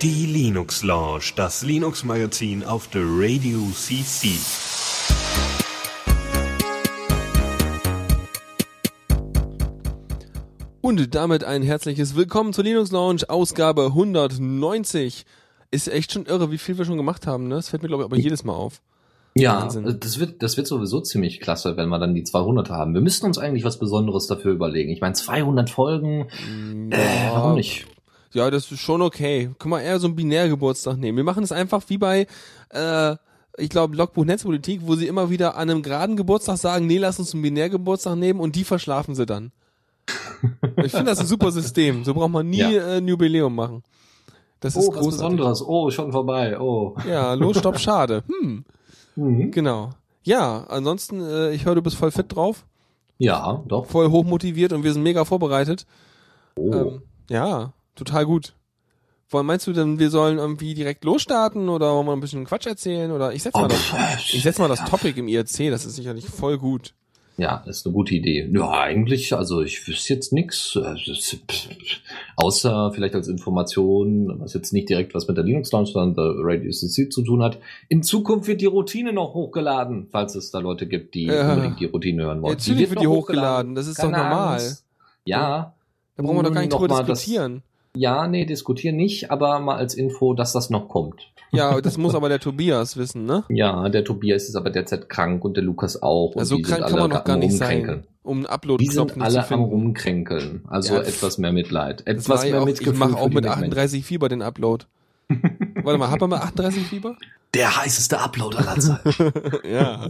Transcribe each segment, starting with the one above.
Die Linux Lounge, das Linux Magazin auf der Radio CC. Und damit ein herzliches Willkommen zur Linux Lounge, Ausgabe 190. Ist echt schon irre, wie viel wir schon gemacht haben, ne? Das fällt mir, glaube ich, aber jedes Mal auf. Ja, Wahnsinn. das wird, das wird sowieso ziemlich klasse, wenn wir dann die 200 haben. Wir müssten uns eigentlich was Besonderes dafür überlegen. Ich meine, 200 Folgen, äh, warum nicht? Ja, das ist schon okay. Können wir eher so einen Binärgeburtstag nehmen. Wir machen es einfach wie bei, äh, ich glaube, Logbuch Netzpolitik, wo sie immer wieder an einem geraden Geburtstag sagen, nee, lass uns einen Binärgeburtstag nehmen und die verschlafen sie dann. ich finde das ein super System. So braucht man nie Ja. äh, ein Jubiläum machen. Das ist Oh, was großartig. Besonderes. Oh, schon vorbei. Oh. Ja, los, stopp, schade. Hm, Mhm. genau. Ja, ansonsten, äh, ich höre, du bist voll fit drauf, Ja, doch. voll hochmotiviert und wir sind mega vorbereitet. Oh. Ähm, ja, total gut. Wollen, meinst du denn, wir sollen irgendwie direkt losstarten oder wollen wir ein bisschen Quatsch erzählen oder ich setz mal Oh, das, ich setz mal das Topic im IRC, das ist sicherlich voll gut. Ja, ist eine gute Idee. Ja, eigentlich, also ich wüsste jetzt äh, pff, außer vielleicht als Information, was jetzt nicht direkt was mit der Linux Lounge, sondern der Radio CC zu tun hat. In Zukunft wird die Routine noch hochgeladen, falls es da Leute gibt, die Ja. unbedingt die Routine hören wollen. Natürlich wird die noch hochgeladen, das ist doch Keine normal. Angst. Ja, Da brauchen wir doch gar nicht drüber Nochmal das- diskutieren. ja, nee, diskutieren nicht, aber mal als Info, dass das noch kommt. Ja, das muss aber der Tobias wissen, ne? Ja, der Tobias ist aber derzeit krank und der Lukas auch. Und Also die krank kann man noch gar nicht sein, um einen Die Upload-Knopf sind alle am rumkränkeln. Also Ja, etwas mehr Mitleid. Etwas mehr auch, Mitgefühl. ich mache auch die mit Mitmenschen. 38 Fieber den Upload. Warte mal, hat man mal 38 Fieber? Der heißeste Upload aller Zeiten. ja.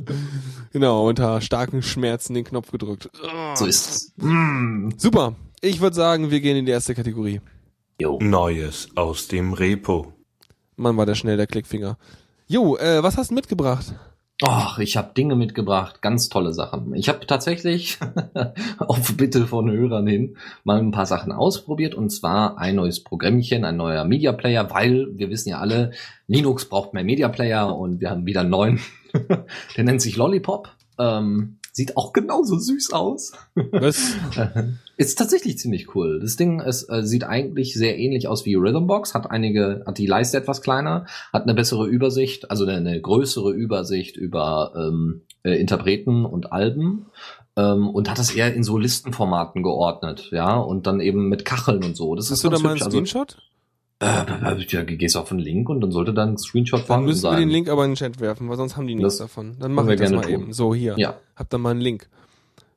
Genau, unter starken Schmerzen den Knopf gedrückt. so ist es. Mm. Super. Ich würde sagen, wir gehen in die erste Kategorie. Jo. Neues aus dem Repo. Mann, war der schnell, der Klickfinger. Jo, äh, was hast du mitgebracht? Ach, ich habe Dinge mitgebracht, ganz tolle Sachen. Ich habe tatsächlich auf Bitte von Hörern hin mal ein paar Sachen ausprobiert und zwar ein neues Programmchen, ein neuer Media Player, weil wir wissen ja alle, Linux braucht mehr Media Player und wir haben wieder einen neuen. Der nennt sich Lollipop. Ähm, sieht auch genauso süß aus. Was? Ist tatsächlich ziemlich cool. Das Ding ist, äh, sieht eigentlich sehr ähnlich aus wie Rhythmbox, hat einige, hat die Leiste etwas kleiner, hat eine bessere Übersicht, also eine, eine größere Übersicht über ähm, äh, Interpreten und Alben ähm, und hat das eher in so Listenformaten geordnet, ja, und dann eben mit Kacheln und so. Das Hast ist du da mal einen. Also, Screenshot? Äh, ja, gehst auf einen Link und dann sollte dann ein Screenshot Dann vorhanden müssen wir sein. den Link aber in den Chat werfen, weil sonst haben die nichts Das davon. Dann mache wir ich das gerne mal tun. eben. So, hier. Ja. Hab dann mal einen Link.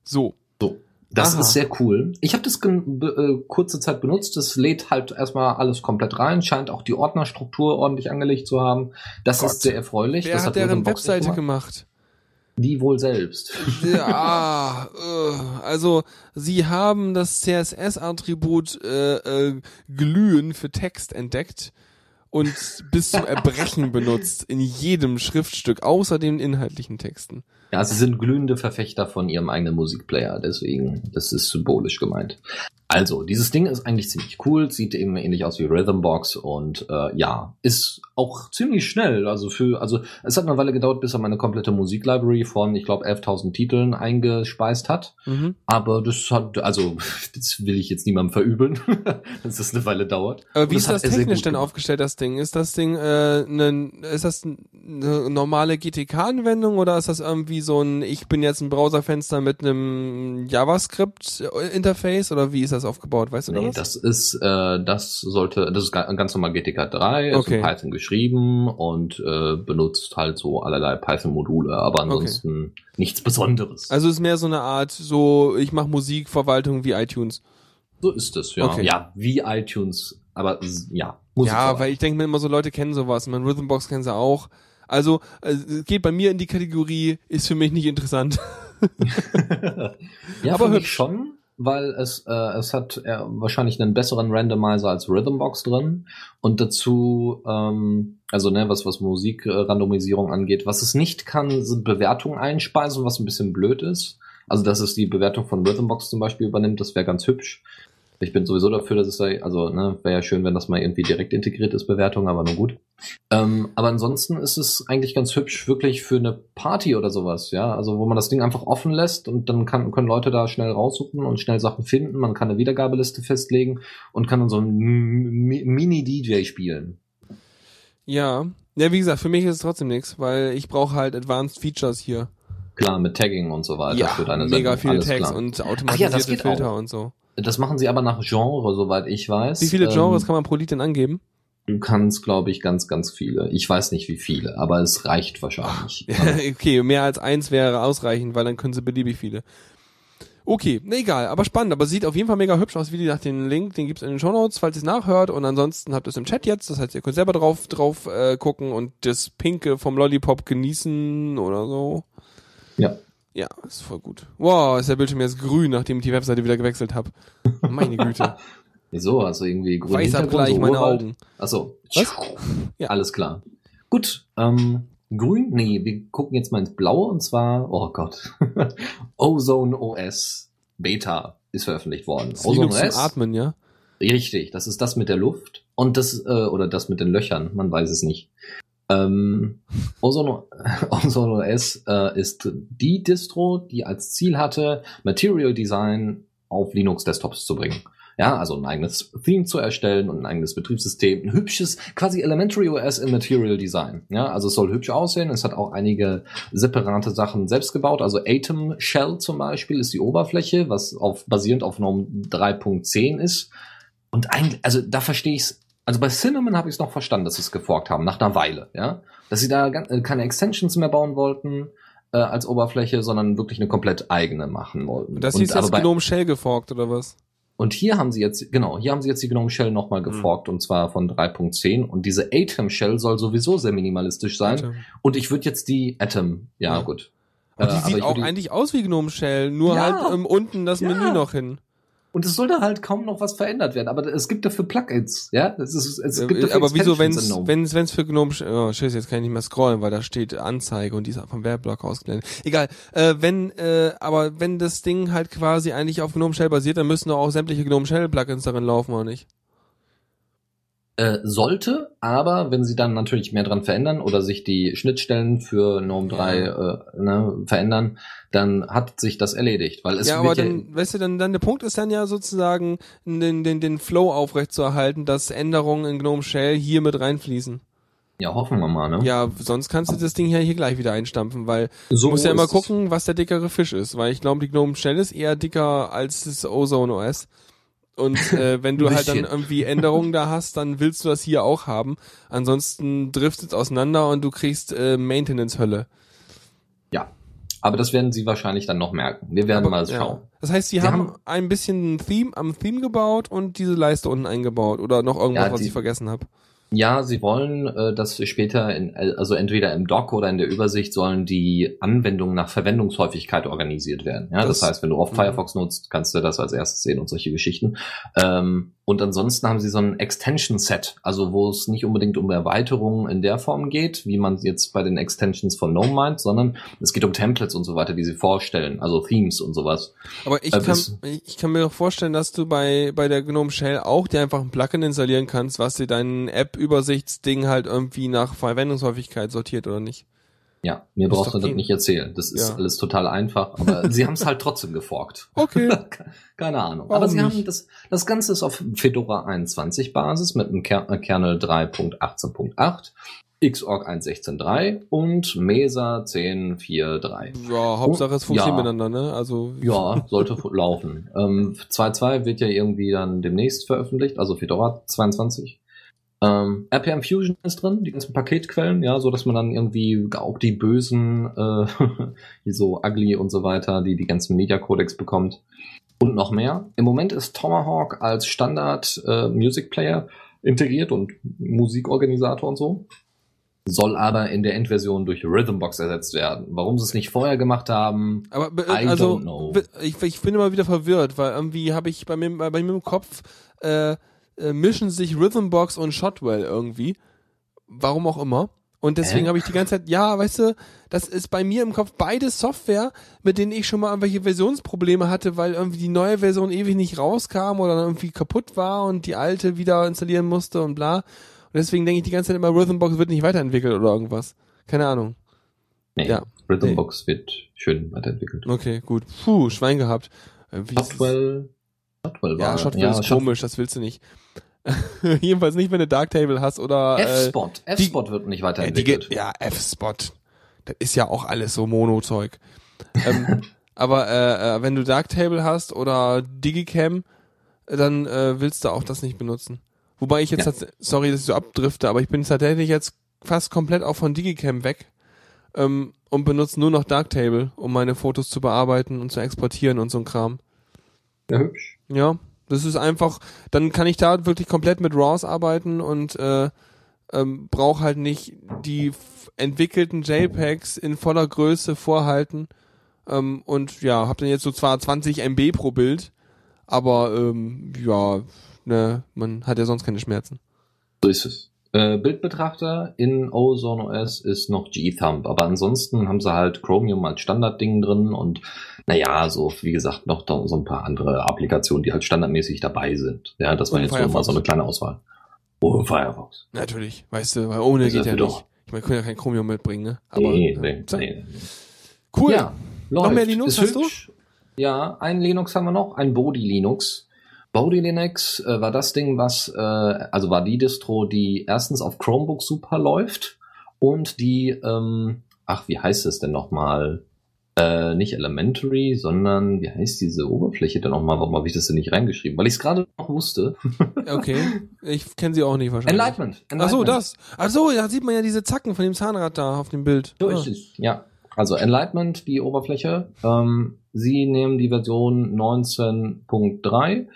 So. So. Das Aha. ist sehr cool. Ich habe das äh, kurze Zeit benutzt. Das lädt halt erstmal alles komplett rein. Scheint auch die Ordnerstruktur ordentlich angelegt zu haben. Das Gott. ist sehr erfreulich. Wer das hat deren Rhythmbox nicht Webseite gemacht. gemacht? Die wohl selbst. Ja, äh, also sie haben das CSS-Attribut äh, äh, glühen für Text entdeckt und bis zum Erbrechen benutzt in jedem Schriftstück, außer den inhaltlichen Texten. Ja, sie sind glühende Verfechter von ihrem eigenen Musikplayer. Deswegen, das ist symbolisch gemeint. Also, dieses Ding ist eigentlich ziemlich cool, sieht eben ähnlich aus wie Rhythmbox und äh, ja, ist auch ziemlich schnell. Also für, also es hat eine Weile gedauert, bis er meine komplette Musiklibrary von, ich glaube, 11.000 Titeln eingespeist hat. Mhm. Aber das hat, also, das will ich jetzt niemandem verübeln, dass das eine Weile dauert. Aber wie Und ist das technisch denn aufgestellt, das Ding? Ist das Ding äh, ne, ist das eine normale GTK-Anwendung oder ist das irgendwie so ein, ich bin jetzt ein Browserfenster mit einem JavaScript-Interface oder wie ist das aufgebaut? Weißt du Nee, das? das ist, äh, das sollte, das ist ga- ganz normal GTK 3, ist Okay. in Python geschrieben und äh, benutzt halt so allerlei Python-Module, aber ansonsten nichts Besonderes. Also ist mehr so eine Art, so ich mache Musikverwaltung wie iTunes. so ist es, ja. Okay. Ja, wie iTunes, aber ja. Ja, Musikverwaltung. weil ich denke mir immer so, Leute kennen sowas. Mein Rhythmbox kennen sie auch. Also äh, es geht bei mir in die Kategorie, ist für mich nicht interessant. ja, aber für hübsch. schon, weil es, äh, es hat äh, wahrscheinlich einen besseren Randomizer als Rhythmbox drin und dazu, ähm, also ne, was was Musikrandomisierung angeht, was es nicht kann, sind Bewertungen einspeisen, was ein bisschen blöd ist. Also dass es die Bewertung von Rhythmbox zum Beispiel übernimmt, das wäre ganz hübsch. Ich bin sowieso dafür, dass es da, also ne, wäre ja schön, wenn das mal irgendwie direkt integriert ist, Bewertung, aber nur gut. Ähm, aber ansonsten ist es eigentlich ganz hübsch, wirklich für eine Party oder sowas, ja. Also wo man das Ding einfach offen lässt und dann kann, können Leute da schnell raussuchen und schnell Sachen finden. Man kann eine Wiedergabeliste festlegen und kann dann so ein Mini-DJ spielen. Ja. Ja, wie gesagt, für mich ist es trotzdem nichts, weil ich brauche halt Advanced Features hier. Klar, mit Tagging und so weiter Ja, für deine mega viele Alles Tags klar. und Ach ja, automatisierte geht Filter auch. und so. Das machen sie aber nach Genre, soweit ich weiß. Wie viele Genres Ähm, kann man pro Lied denn angeben? Du kannst, glaube ich, ganz, ganz viele. Ich weiß nicht, wie viele, aber es reicht wahrscheinlich. okay, mehr als eins wäre ausreichend, weil dann können sie beliebig viele. Okay, ne, egal, aber spannend, aber sieht auf jeden Fall mega hübsch aus. Wie gesagt, den Link, den gibt's in den Shownotes, falls ihr es nachhört. Und ansonsten habt ihr es im Chat jetzt, das heißt, ihr könnt selber drauf drauf äh, gucken und das Pinke vom Lollipop genießen oder so. Ja. Ja, ist voll gut. Wow, ist der Bildschirm jetzt grün, nachdem ich die Webseite wieder gewechselt habe. Meine Güte. Wieso? Also irgendwie grüne Weißabgleich Hintergrund, so meine Urwald? Augen. Achso. Was? Ja. Alles klar. Gut. Ähm, grün? Nee, wir gucken jetzt mal ins Blaue und zwar, oh Gott. Ozone OS Beta ist veröffentlicht worden. Das ist Linux zum OS. Atmen, ja? Richtig, das ist das mit der Luft und das äh, oder das mit den Löchern, man weiß es nicht. Ähm, Ozone, OS äh, ist die Distro, die als Ziel hatte, Material Design auf Linux Desktops zu bringen. Ja, also ein eigenes Theme zu erstellen und ein eigenes Betriebssystem, ein hübsches, quasi Elementary OS in Material Design. Ja, also es soll hübsch aussehen. Es hat auch einige separate Sachen selbst gebaut. Also Atom Shell zum Beispiel ist die Oberfläche, was auf, basierend auf Norm 3.10 ist. Und eigentlich, also da verstehe ich's. Also bei Cinnamon habe ich es noch verstanden, dass sie es geforkt haben, nach einer Weile, ja. Dass sie da äh, keine Extensions mehr bauen wollten äh, als Oberfläche, sondern wirklich eine komplett eigene machen wollten. Das hieß aber jetzt Gnome Shell geforkt, oder was? und hier haben sie jetzt, genau, hier haben sie jetzt die Gnome Shell nochmal geforkt und zwar von 3.10 und diese Atom Shell soll sowieso sehr minimalistisch sein. Atom. Und ich würde jetzt die Atom, ja, Ja. gut. Und Äh, die aber sieht ich auch die- eigentlich aus wie Gnome Shell, nur Ja. halt ähm, unten das Ja. Menü noch hin. Und es soll da halt kaum noch was verändert werden, aber es gibt dafür Plugins, ja? Es, ist, es gibt dafür aber wieso, in Gnome. wenn's, wenn's für Gnome, oh, scheiße, jetzt kann ich nicht mehr scrollen, weil da steht Anzeige und die ist vom Werbeblock ausgeblendet. Egal, äh, wenn, äh, aber wenn das Ding halt quasi eigentlich auf Gnome Shell basiert, dann müssen doch auch sämtliche Gnome Shell Plugins darin laufen, oder nicht? Äh, sollte, aber wenn sie dann natürlich mehr dran verändern oder sich die Schnittstellen für GNOME 3 äh, ne, verändern, dann hat sich das erledigt, weil es ja, aber wird ja, dann, weißt du, dann, dann der Punkt ist dann ja sozusagen, den, den, den Flow aufrechtzuerhalten, dass Änderungen in Gnome Shell hier mit reinfließen. ja, hoffen wir mal, ne? Ja, sonst kannst du das Ding ja hier gleich wieder einstampfen, weil so Du musst ja immer gucken, was der dickere Fisch ist, weil ich glaube, die Gnome Shell ist eher dicker als das Ozone OS. Und äh, wenn du halt dann irgendwie Änderungen da hast, dann willst du das hier auch haben. Ansonsten driftet es auseinander und du kriegst äh, Maintenance-Hölle. Ja, aber das werden sie wahrscheinlich dann noch merken. Wir werden mal schauen. Das heißt, sie Sie haben, haben- ein bisschen ein Theme am Theme gebaut und diese Leiste unten eingebaut oder noch irgendwas, Ja, was die- ich vergessen habe. Ja, sie wollen, äh, dass später, in, also entweder im Doc oder in der Übersicht sollen die Anwendungen nach Verwendungshäufigkeit organisiert werden. Ja, das, Das- heißt, wenn du oft Mhm. Firefox nutzt, kannst du das als erstes sehen und solche Geschichten. Ähm, und ansonsten haben sie so ein Extension-Set, also wo es nicht unbedingt um Erweiterungen in der Form geht, wie man jetzt bei den Extensions von GNOME meint, sondern es geht um Templates und so weiter, die sie vorstellen, also Themes und sowas. Aber ich Äh, kann, ich kann mir doch vorstellen, dass du bei, bei der GNOME Shell auch dir einfach ein Plugin installieren kannst, was dir dein App-Übersichtsding halt irgendwie nach Verwendungshäufigkeit sortiert oder nicht. Ja, mir Muss brauchst du das nicht erzählen. Das ist Ja. alles total einfach, aber sie haben es halt trotzdem geforkt. Okay. Keine Ahnung. Warum Aber sie nicht? haben das, das Ganze ist auf Fedora 21 Basis mit einem Ker äh, Kernel 3.18.8, Xorg 1.16.3 und Mesa 10.4.3. Ja, Hauptsache es funktioniert Ja. miteinander, ne? Also Ja, sollte laufen. Ähm, 2.2 wird ja irgendwie dann demnächst veröffentlicht, also Fedora 22. Ähm, RPM Fusion ist drin, die ganzen Paketquellen, ja, so dass man dann irgendwie auch die bösen, äh, so Ugly und so weiter, die die ganzen Media Codecs bekommt und noch mehr. Im Moment ist Tomahawk als Standard äh, Music Player integriert und Musikorganisator und so. Soll aber in der Endversion durch Rhythmbox ersetzt werden. Warum sie es nicht vorher gemacht haben, Aber be- I also don't know. ich, ich bin immer wieder verwirrt, weil irgendwie habe ich bei mir bei mir im Kopf äh, äh, mischen sich Rhythmbox und Shotwell irgendwie, warum auch immer. Und deswegen habe ich die ganze Zeit, ja, weißt du, das ist bei mir im Kopf beide Software, mit denen ich schon mal irgendwelche Versionsprobleme hatte, weil irgendwie die neue Version ewig nicht rauskam oder dann irgendwie kaputt war und die alte wieder installieren musste und bla. Und deswegen denke ich die ganze Zeit immer, Rhythmbox wird nicht weiterentwickelt oder irgendwas. Keine Ahnung. Nee, Ja. Rhythmbox wird schön weiterentwickelt. Okay, gut. Puh, Schwein gehabt. Äh, Wie Shotwell, Shotwell war ja, Shotwell ist Shot- komisch, das willst du nicht. Jedenfalls nicht, wenn du Darktable hast oder äh, F-Spot. F-Spot wird nicht die weiterentwickelt. geht, ja, F-Spot. Das ist ja auch alles so Mono-Zeug. ähm, aber äh, äh, wenn du Darktable hast oder Digicam, dann äh, willst du auch das nicht benutzen. Wobei ich jetzt, Ja. sorry, dass ich so abdrifte, aber ich bin tatsächlich jetzt fast komplett auch von Digicam weg ähm, und benutze nur noch Darktable, um meine Fotos zu bearbeiten und zu exportieren und so ein Kram. ja, hübsch. Ja, das ist einfach, dann kann ich da wirklich komplett mit RAWs arbeiten und äh, ähm, brauche halt nicht die entwickelten JPEGs in voller Größe vorhalten ähm, und ja, habe dann jetzt so zwar 20 MB pro Bild, aber ähm, ja, ne, man hat ja sonst keine Schmerzen. So ist es. Äh, Bildbetrachter in Ozone OS ist noch G-Thumb, aber ansonsten haben sie halt Chromium als Standardding drin und naja, so wie gesagt, noch so ein paar andere Applikationen, die halt standardmäßig dabei sind. Ja, das war jetzt nur mal Firefox. so eine kleine Auswahl. Oh, Firefox. Natürlich, weißt du, weil ohne Also geht ja nicht. doch. Ich meine, können ja kein Chromium mitbringen, ne? Aber nee, äh, nee, so. nee. cool. Ja, Noch läuft. mehr Linux Ist hast du? hübsch. Ja, ein Linux haben wir noch, ein Bodhi Linux. Bodhi Linux äh, war das Ding, was, äh, also war die Distro, die erstens auf Chromebook super läuft und die, ähm, ach, wie heißt es denn nochmal? Äh, nicht Elementary, sondern wie heißt diese Oberfläche denn nochmal? Warum habe ich das denn nicht reingeschrieben? Weil ich es gerade noch wusste. Okay, ich kenne sie auch nicht wahrscheinlich. Enlightenment. Ach so, Enlightenment. das. Ach so, da sieht man ja diese Zacken von dem Zahnrad da auf dem Bild. So Ah. ist es. Ja. Also Enlightenment, die Oberfläche. Ähm, Sie nehmen die Version 19.3,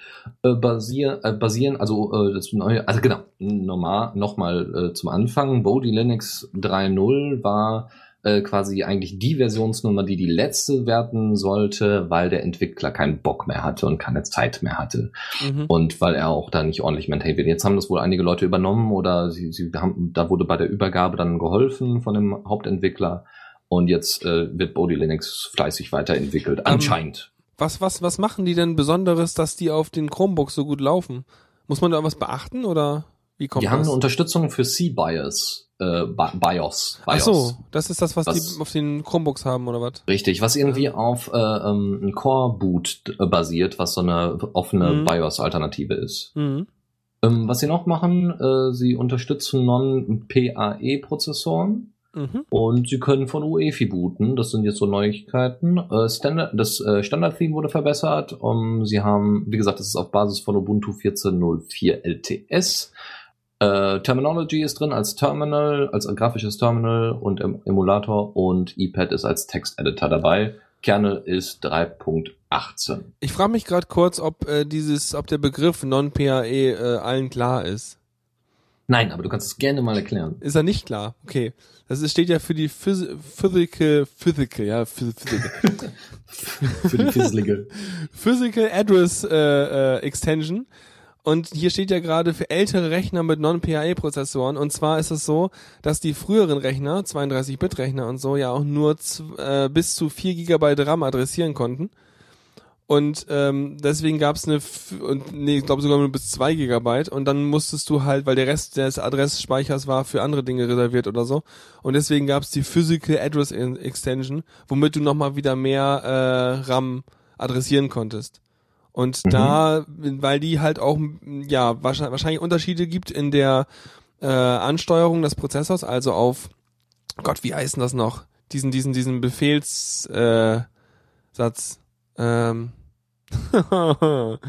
äh, basier, äh, basieren, also äh, das neue, also genau, normal, nochmal äh, zum Anfang. Bodhi Linux 3.0 war äh, quasi eigentlich die Versionsnummer, die die letzte werden sollte, weil der Entwickler keinen Bock mehr hatte und keine Zeit mehr hatte. Mhm. Und weil er auch da nicht ordentlich maintained wird. Jetzt haben das wohl einige Leute übernommen oder sie, sie haben, da wurde bei der Übergabe dann geholfen von dem Hauptentwickler. Und jetzt äh, wird Bodhi Linux fleißig weiterentwickelt. Anscheinend. Was, was, was machen die denn Besonderes, dass die auf den Chromebooks so gut laufen? Muss man da was beachten oder wie kommt die haben das? eine Unterstützung für C-BIOS. Äh, Bi- BIOS. Ach BIOS. so, das ist das, was, Was- die auf den Chromebooks haben oder was? Richtig, was irgendwie auf äh, ähm, ein Core-Boot äh, basiert, was so eine offene Mhm. BIOS-Alternative ist. Mhm. Ähm, was sie noch machen, äh, sie unterstützen Non-PAE-Prozessoren. Mhm. Und sie können von UEFI booten. Das sind jetzt so Neuigkeiten. Äh, Standard, das äh, Standard-Theme wurde verbessert. Um, sie haben, wie gesagt, das ist auf Basis von Ubuntu 14.04 LTS. Äh, Terminology ist drin als Terminal, als grafisches Terminal und em Emulator und iPad ist als Texteditor dabei. Kernel ist 3.18. Ich frage mich gerade kurz, ob äh, dieses, ob der Begriff Non-PAE äh, allen klar ist. Nein, aber du kannst es gerne mal erklären. Ist er nicht klar? Okay. Das ist, steht ja für die Phys Physical, Physical, ja, Phys Physical. Für die Fisslige. Physical Address äh, äh, Extension. Und hier steht ja gerade für ältere Rechner mit Non-PAE-Prozessoren. Und zwar ist es so, dass die früheren Rechner, 32-Bit-Rechner und so, ja auch nur äh, bis zu 4 GB RAM adressieren konnten. Und ähm, deswegen gab es eine, und nee, ich glaube sogar nur bis 2 Gigabyte. Und dann musstest du halt, weil der Rest des Adressspeichers war für andere Dinge reserviert oder so. Und deswegen gab es die Physical Address Extension, womit du nochmal wieder mehr äh, RAM adressieren konntest. Und Mhm. da, weil die halt auch, ja, wahrscheinlich, Unterschiede gibt in der äh, Ansteuerung des Prozessors, also auf, Gott, wie heißt denn das noch? Diesen, diesen, diesen Befehlssatz. Äh, Satz. ähm.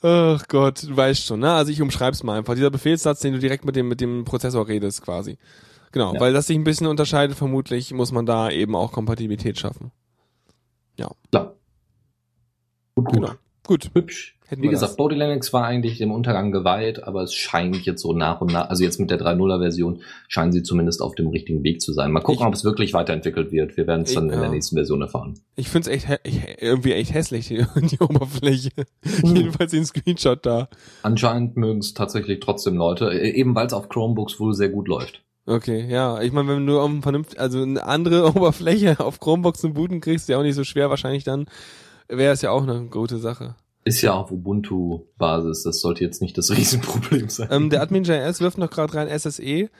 Ach Gott, du weißt schon, ne? Also ich umschreib's mal einfach. Dieser Befehlssatz, den du direkt mit dem, mit dem Prozessor redest, quasi. Genau, Ja. weil das sich ein bisschen unterscheidet, vermutlich muss man da eben auch Kompatibilität schaffen. Klar. Gut, gut. Genau. Gut. Hübsch. Hätten Wie gesagt, das. Bodhi Linux war eigentlich dem Untergang geweiht, aber es scheint jetzt so nach und nach, also jetzt mit der 3.0er Version, scheinen sie zumindest auf dem richtigen Weg zu sein. Mal gucken, Ich- ob es wirklich weiterentwickelt wird. Wir werden es Ich- dann in ja. der nächsten Version erfahren. Ich find's echt hä- ich, irgendwie echt hässlich, die, die Oberfläche. Hm. Jedenfalls den Screenshot da. Anscheinend mögen es tatsächlich trotzdem Leute, äh, eben weil es auf Chromebooks wohl sehr gut läuft. Okay, ja. Ich meine, wenn du auf ein vernünftig, also eine andere Oberfläche auf Chromeboxen booten kriegst, ja auch nicht so schwer wahrscheinlich dann, wäre es ja auch eine gute Sache. Ist ja auf Ubuntu-Basis, das sollte jetzt nicht das Riesenproblem sein. Ähm, der Admin.js wirft noch gerade rein SSE.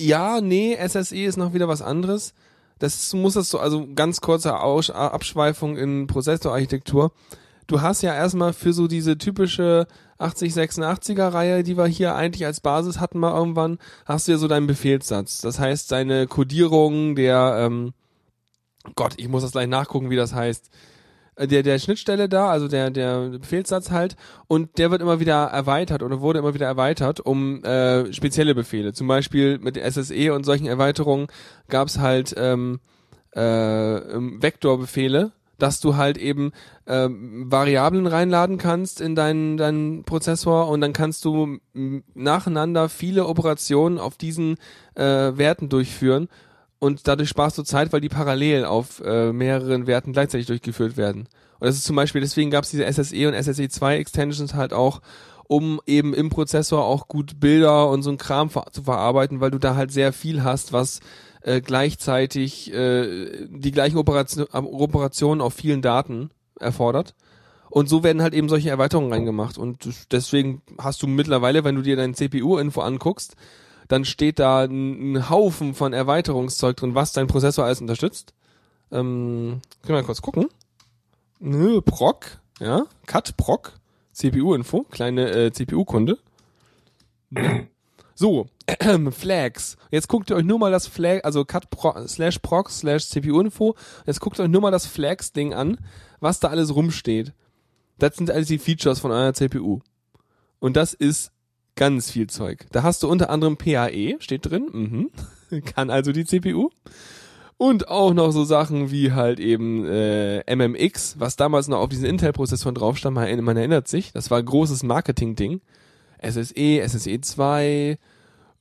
Ja, nee, SSE ist noch wieder was anderes. Das muss das so, also ganz kurze Aus Abschweifung in Prozessorarchitektur. Du hast ja erstmal für so diese typische 8086er Reihe, die wir hier eigentlich als Basis hatten mal irgendwann, hast du ja so deinen Befehlssatz. Das heißt, deine Codierung der, ähm, Gott, ich muss das gleich nachgucken, wie das heißt der, der Schnittstelle da, also der, der Befehlssatz halt, und der wird immer wieder erweitert oder wurde immer wieder erweitert um äh, spezielle Befehle. Zum Beispiel mit SSE und solchen Erweiterungen gab's halt ähm, äh, Vektorbefehle, dass du halt eben ähm, Variablen reinladen kannst in deinen, deinen Prozessor und dann kannst du nacheinander viele Operationen auf diesen äh, Werten durchführen und dadurch sparst du Zeit, weil die parallel auf äh, mehreren Werten gleichzeitig durchgeführt werden. Und das ist zum Beispiel, deswegen gab es diese SSE und SSE2 Extensions halt auch, um eben im Prozessor auch gut Bilder und so ein Kram ver zu verarbeiten, weil du da halt sehr viel hast, was äh, gleichzeitig äh, die gleichen Operation, Operationen auf vielen Daten erfordert. Und so werden halt eben solche Erweiterungen reingemacht. Und deswegen hast du mittlerweile, wenn du dir dein CPU-Info anguckst, dann steht da ein, Haufen von Erweiterungszeug drin, was dein Prozessor alles unterstützt. Ähm, können wir mal kurz gucken. Nö, Proc, ja, Cut Proc, CPU-Info, kleine äh, CPU-Kunde. So, Flags. Jetzt guckt ihr euch nur mal das Flag, also cut pro, slash proc slash CPU-Info. Jetzt guckt euch nur mal das Flags-Ding an, was da alles rumsteht. Das sind alles die Features von eurer CPU. Und das ist Ganz viel Zeug. Da hast du unter anderem PAE, steht drin, mhm. kann also die CPU. Und auch noch so Sachen wie halt eben äh, MMX, was damals noch auf diesen Intel-Prozessoren drauf stand, man, man erinnert sich, das war ein großes Marketing-Ding. SSE, SSE 2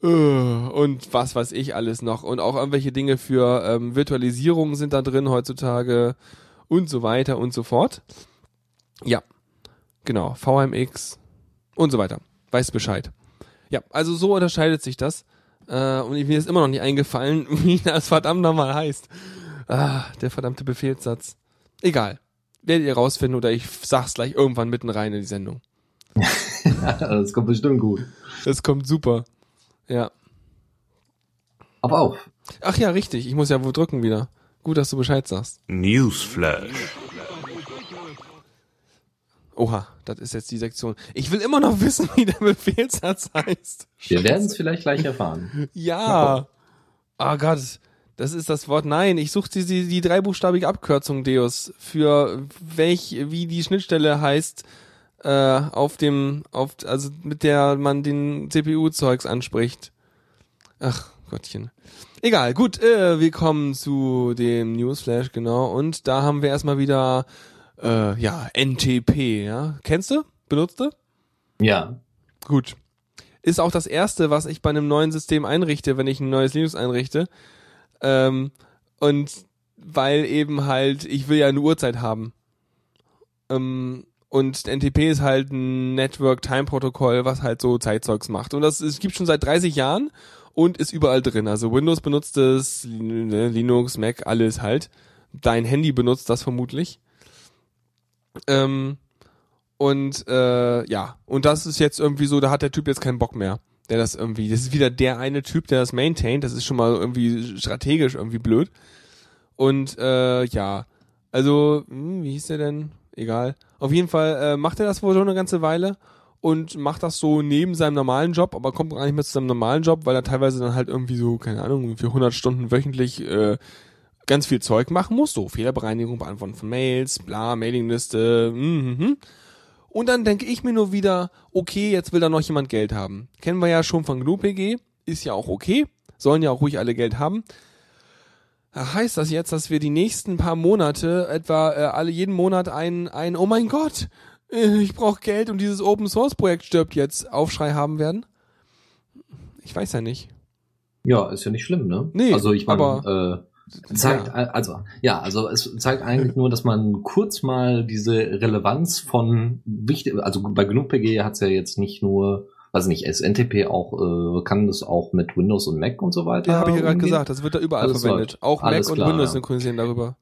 äh, und was weiß ich alles noch. Und auch irgendwelche Dinge für ähm, Virtualisierung sind da drin heutzutage und so weiter und so fort. Ja, genau, VMX und so weiter weiß Bescheid. Ja, also so unterscheidet sich das. Äh, und mir ist immer noch nicht eingefallen, wie das verdammt nochmal heißt. Ah, der verdammte Befehlssatz. Egal. Werdet ihr rausfinden oder ich sag's gleich irgendwann mitten rein in die Sendung. das kommt bestimmt gut. Das kommt super. Ja. Auf auf. Ach ja, richtig. Ich muss ja wo drücken wieder. Gut, dass du Bescheid sagst. Newsflash. Oha, das ist jetzt die Sektion. Ich will immer noch wissen, wie der Befehlssatz heißt. Wir werden es vielleicht gleich erfahren. Ja. Oh Gott, das ist das Wort. Nein, ich suche die, die, die dreibuchstabige Abkürzung Deus für welch, wie die Schnittstelle heißt, äh, auf dem, auf, also mit der man den CPU-Zeugs anspricht. Ach, Gottchen. Egal, gut, äh, wir kommen zu dem Newsflash, genau. Und da haben wir erstmal wieder äh, ja, NTP, ja. Kennst du? Benutzt du? Ja. Gut. Ist auch das erste, was ich bei einem neuen System einrichte, wenn ich ein neues Linux einrichte. Ähm, und weil eben halt, ich will ja eine Uhrzeit haben. Ähm, und NTP ist halt ein Network Time Protokoll, was halt so Zeitzeugs macht. Und das es gibt schon seit 30 Jahren und ist überall drin. Also Windows benutzt es, Linux, Mac, alles halt. Dein Handy benutzt das vermutlich. Ähm, und äh, ja, und das ist jetzt irgendwie so, da hat der Typ jetzt keinen Bock mehr. Der das irgendwie, das ist wieder der eine Typ, der das maintaint, das ist schon mal irgendwie strategisch irgendwie blöd. Und äh, ja, also, hm, wie hieß der denn? Egal. Auf jeden Fall äh, macht er das wohl schon eine ganze Weile und macht das so neben seinem normalen Job, aber kommt gar nicht mehr zu seinem normalen Job, weil er teilweise dann halt irgendwie so, keine Ahnung, für 100 Stunden wöchentlich äh, ganz viel Zeug machen muss, so Fehlerbereinigung, Beantworten von Mails, bla, Mailingliste, mhm. Und dann denke ich mir nur wieder, okay, jetzt will da noch jemand Geld haben. Kennen wir ja schon von GNU-PG, ist ja auch okay, sollen ja auch ruhig alle Geld haben. Heißt das jetzt, dass wir die nächsten paar Monate etwa äh, alle jeden Monat ein, ein Oh mein Gott, äh, ich brauche Geld und dieses Open Source Projekt stirbt jetzt Aufschrei haben werden? Ich weiß ja nicht. Ja, ist ja nicht schlimm, ne? Nee, also ich meine, äh, zeigt, ja. also, ja, also es zeigt eigentlich nur, dass man kurz mal diese Relevanz von wichtig, also bei genug PG hat es ja jetzt nicht nur weiß nicht, ist NTP auch, äh, kann das auch mit Windows und Mac und so weiter? Ja, habe ich ja gerade gesagt, das wird da überall Alles verwendet. läuft. Auch Alles Mac klar, und Windows ja. synchronisieren darüber.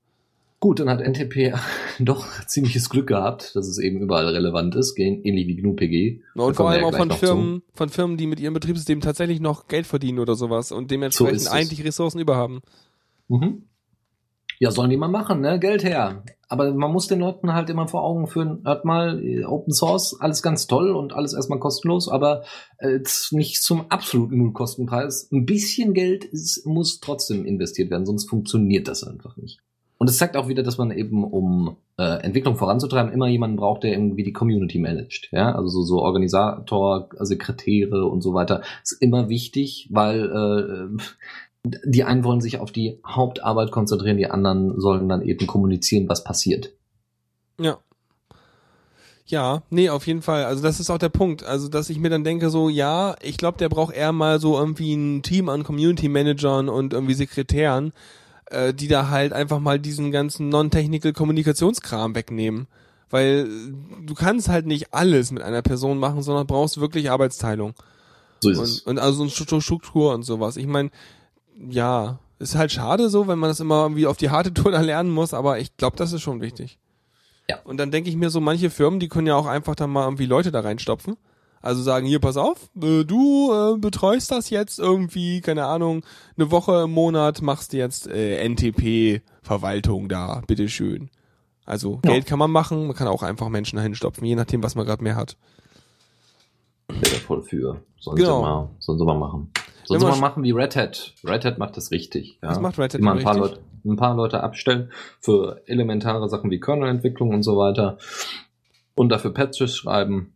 Gut, dann hat NTP doch ziemliches Glück gehabt, dass es eben überall relevant ist, ähnlich wie GNU-PG. Und vor allem ja auch von noch zu. Firmen, von Firmen, die mit ihrem Betriebssystem tatsächlich noch Geld verdienen oder sowas und dementsprechend es. eigentlich Ressourcen überhaben. Mhm. Ja, sollen die mal machen, ne? Geld her. Aber man muss den Leuten halt immer vor Augen führen, hört mal, Open Source, alles ganz toll und alles erstmal kostenlos, aber äh, nicht zum absoluten Nullkostenpreis. Ein bisschen Geld ist, muss trotzdem investiert werden, sonst funktioniert das einfach nicht. Und es zeigt auch wieder, dass man eben, um äh, Entwicklung voranzutreiben, immer jemanden braucht, der irgendwie die Community managt. Ja, also so, so Organisator, Sekretäre und so weiter. Ist immer wichtig, weil äh, die einen wollen sich auf die Hauptarbeit konzentrieren, die anderen sollen dann eben kommunizieren, was passiert. Ja. Ja, nee, auf jeden Fall. Also das ist auch der Punkt. Also, dass ich mir dann denke, so, ja, ich glaube, der braucht eher mal so irgendwie ein Team an Community Managern und irgendwie Sekretären, äh, die da halt einfach mal diesen ganzen non-technical Kommunikationskram wegnehmen. Weil du kannst halt nicht alles mit einer Person machen, sondern brauchst wirklich Arbeitsteilung. So ist Und, es. und also eine Stru- Struktur und sowas. Ich meine, ja, ist halt schade so, wenn man das immer irgendwie auf die harte Tour da lernen muss, aber ich glaube, das ist schon wichtig. Ja. Und dann denke ich mir so, manche Firmen, die können ja auch einfach dann mal irgendwie Leute da reinstopfen. Also sagen, hier, pass auf, äh, du äh, betreust das jetzt irgendwie, keine Ahnung, eine Woche im Monat machst du jetzt äh, NTP-Verwaltung da, bitteschön. Also Ja. Geld kann man machen, man kann auch einfach Menschen da hinstopfen, je nachdem, was man gerade mehr hat. Wäre da voll für. Sollen Genau. sie mal, sollen sie mal machen. Sollen mal machen wie Red Hat. Red Hat macht das richtig. Ja. Was macht Red Hat Immer ein paar, richtig? Leute, ein paar Leute abstellen für elementare Sachen wie Kernel-Entwicklung und so weiter. Und dafür Patches schreiben.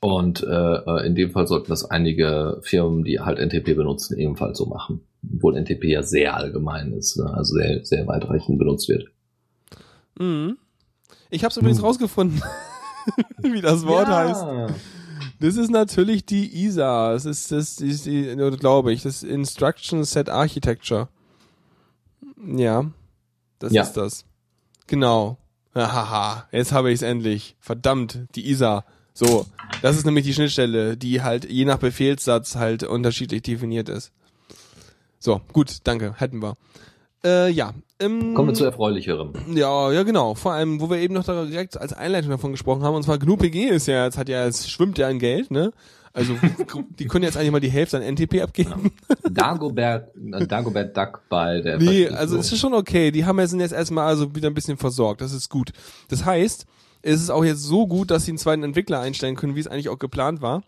Und äh, in dem Fall sollten das einige Firmen, die halt NTP benutzen, ebenfalls so machen. Obwohl NTP ja sehr allgemein ist, ne? also sehr, sehr weitreichend benutzt wird. Mhm. Ich habe es übrigens Hm. rausgefunden, wie das Wort ja. heißt. Das ist natürlich die ISA. Das ist das, ist die, glaube ich, das Instruction Set Architecture. Ja, das Ja. ist das. Genau. Haha, jetzt habe ich es endlich. Verdammt, die ISA. So, das ist nämlich die Schnittstelle, die halt je nach Befehlssatz halt unterschiedlich definiert ist. So, gut, danke, hätten wir. Äh, ja. Ähm, Kommen wir zu erfreulicherem. ja, ja, genau. Vor allem, wo wir eben noch direkt als Einleitung davon gesprochen haben, und zwar GNU-PG ist ja, jetzt hat ja, es schwimmt ja in Geld, ne? Also, die können jetzt eigentlich mal die Hälfte an NTP abgeben. Dagobert, äh, Dagobert Duck bei der Nee, also es ist schon okay. Die haben ja sind jetzt erstmal also wieder ein bisschen versorgt. Das ist gut. Das heißt, es ist auch jetzt so gut, dass sie einen zweiten Entwickler einstellen können, wie es eigentlich auch geplant war.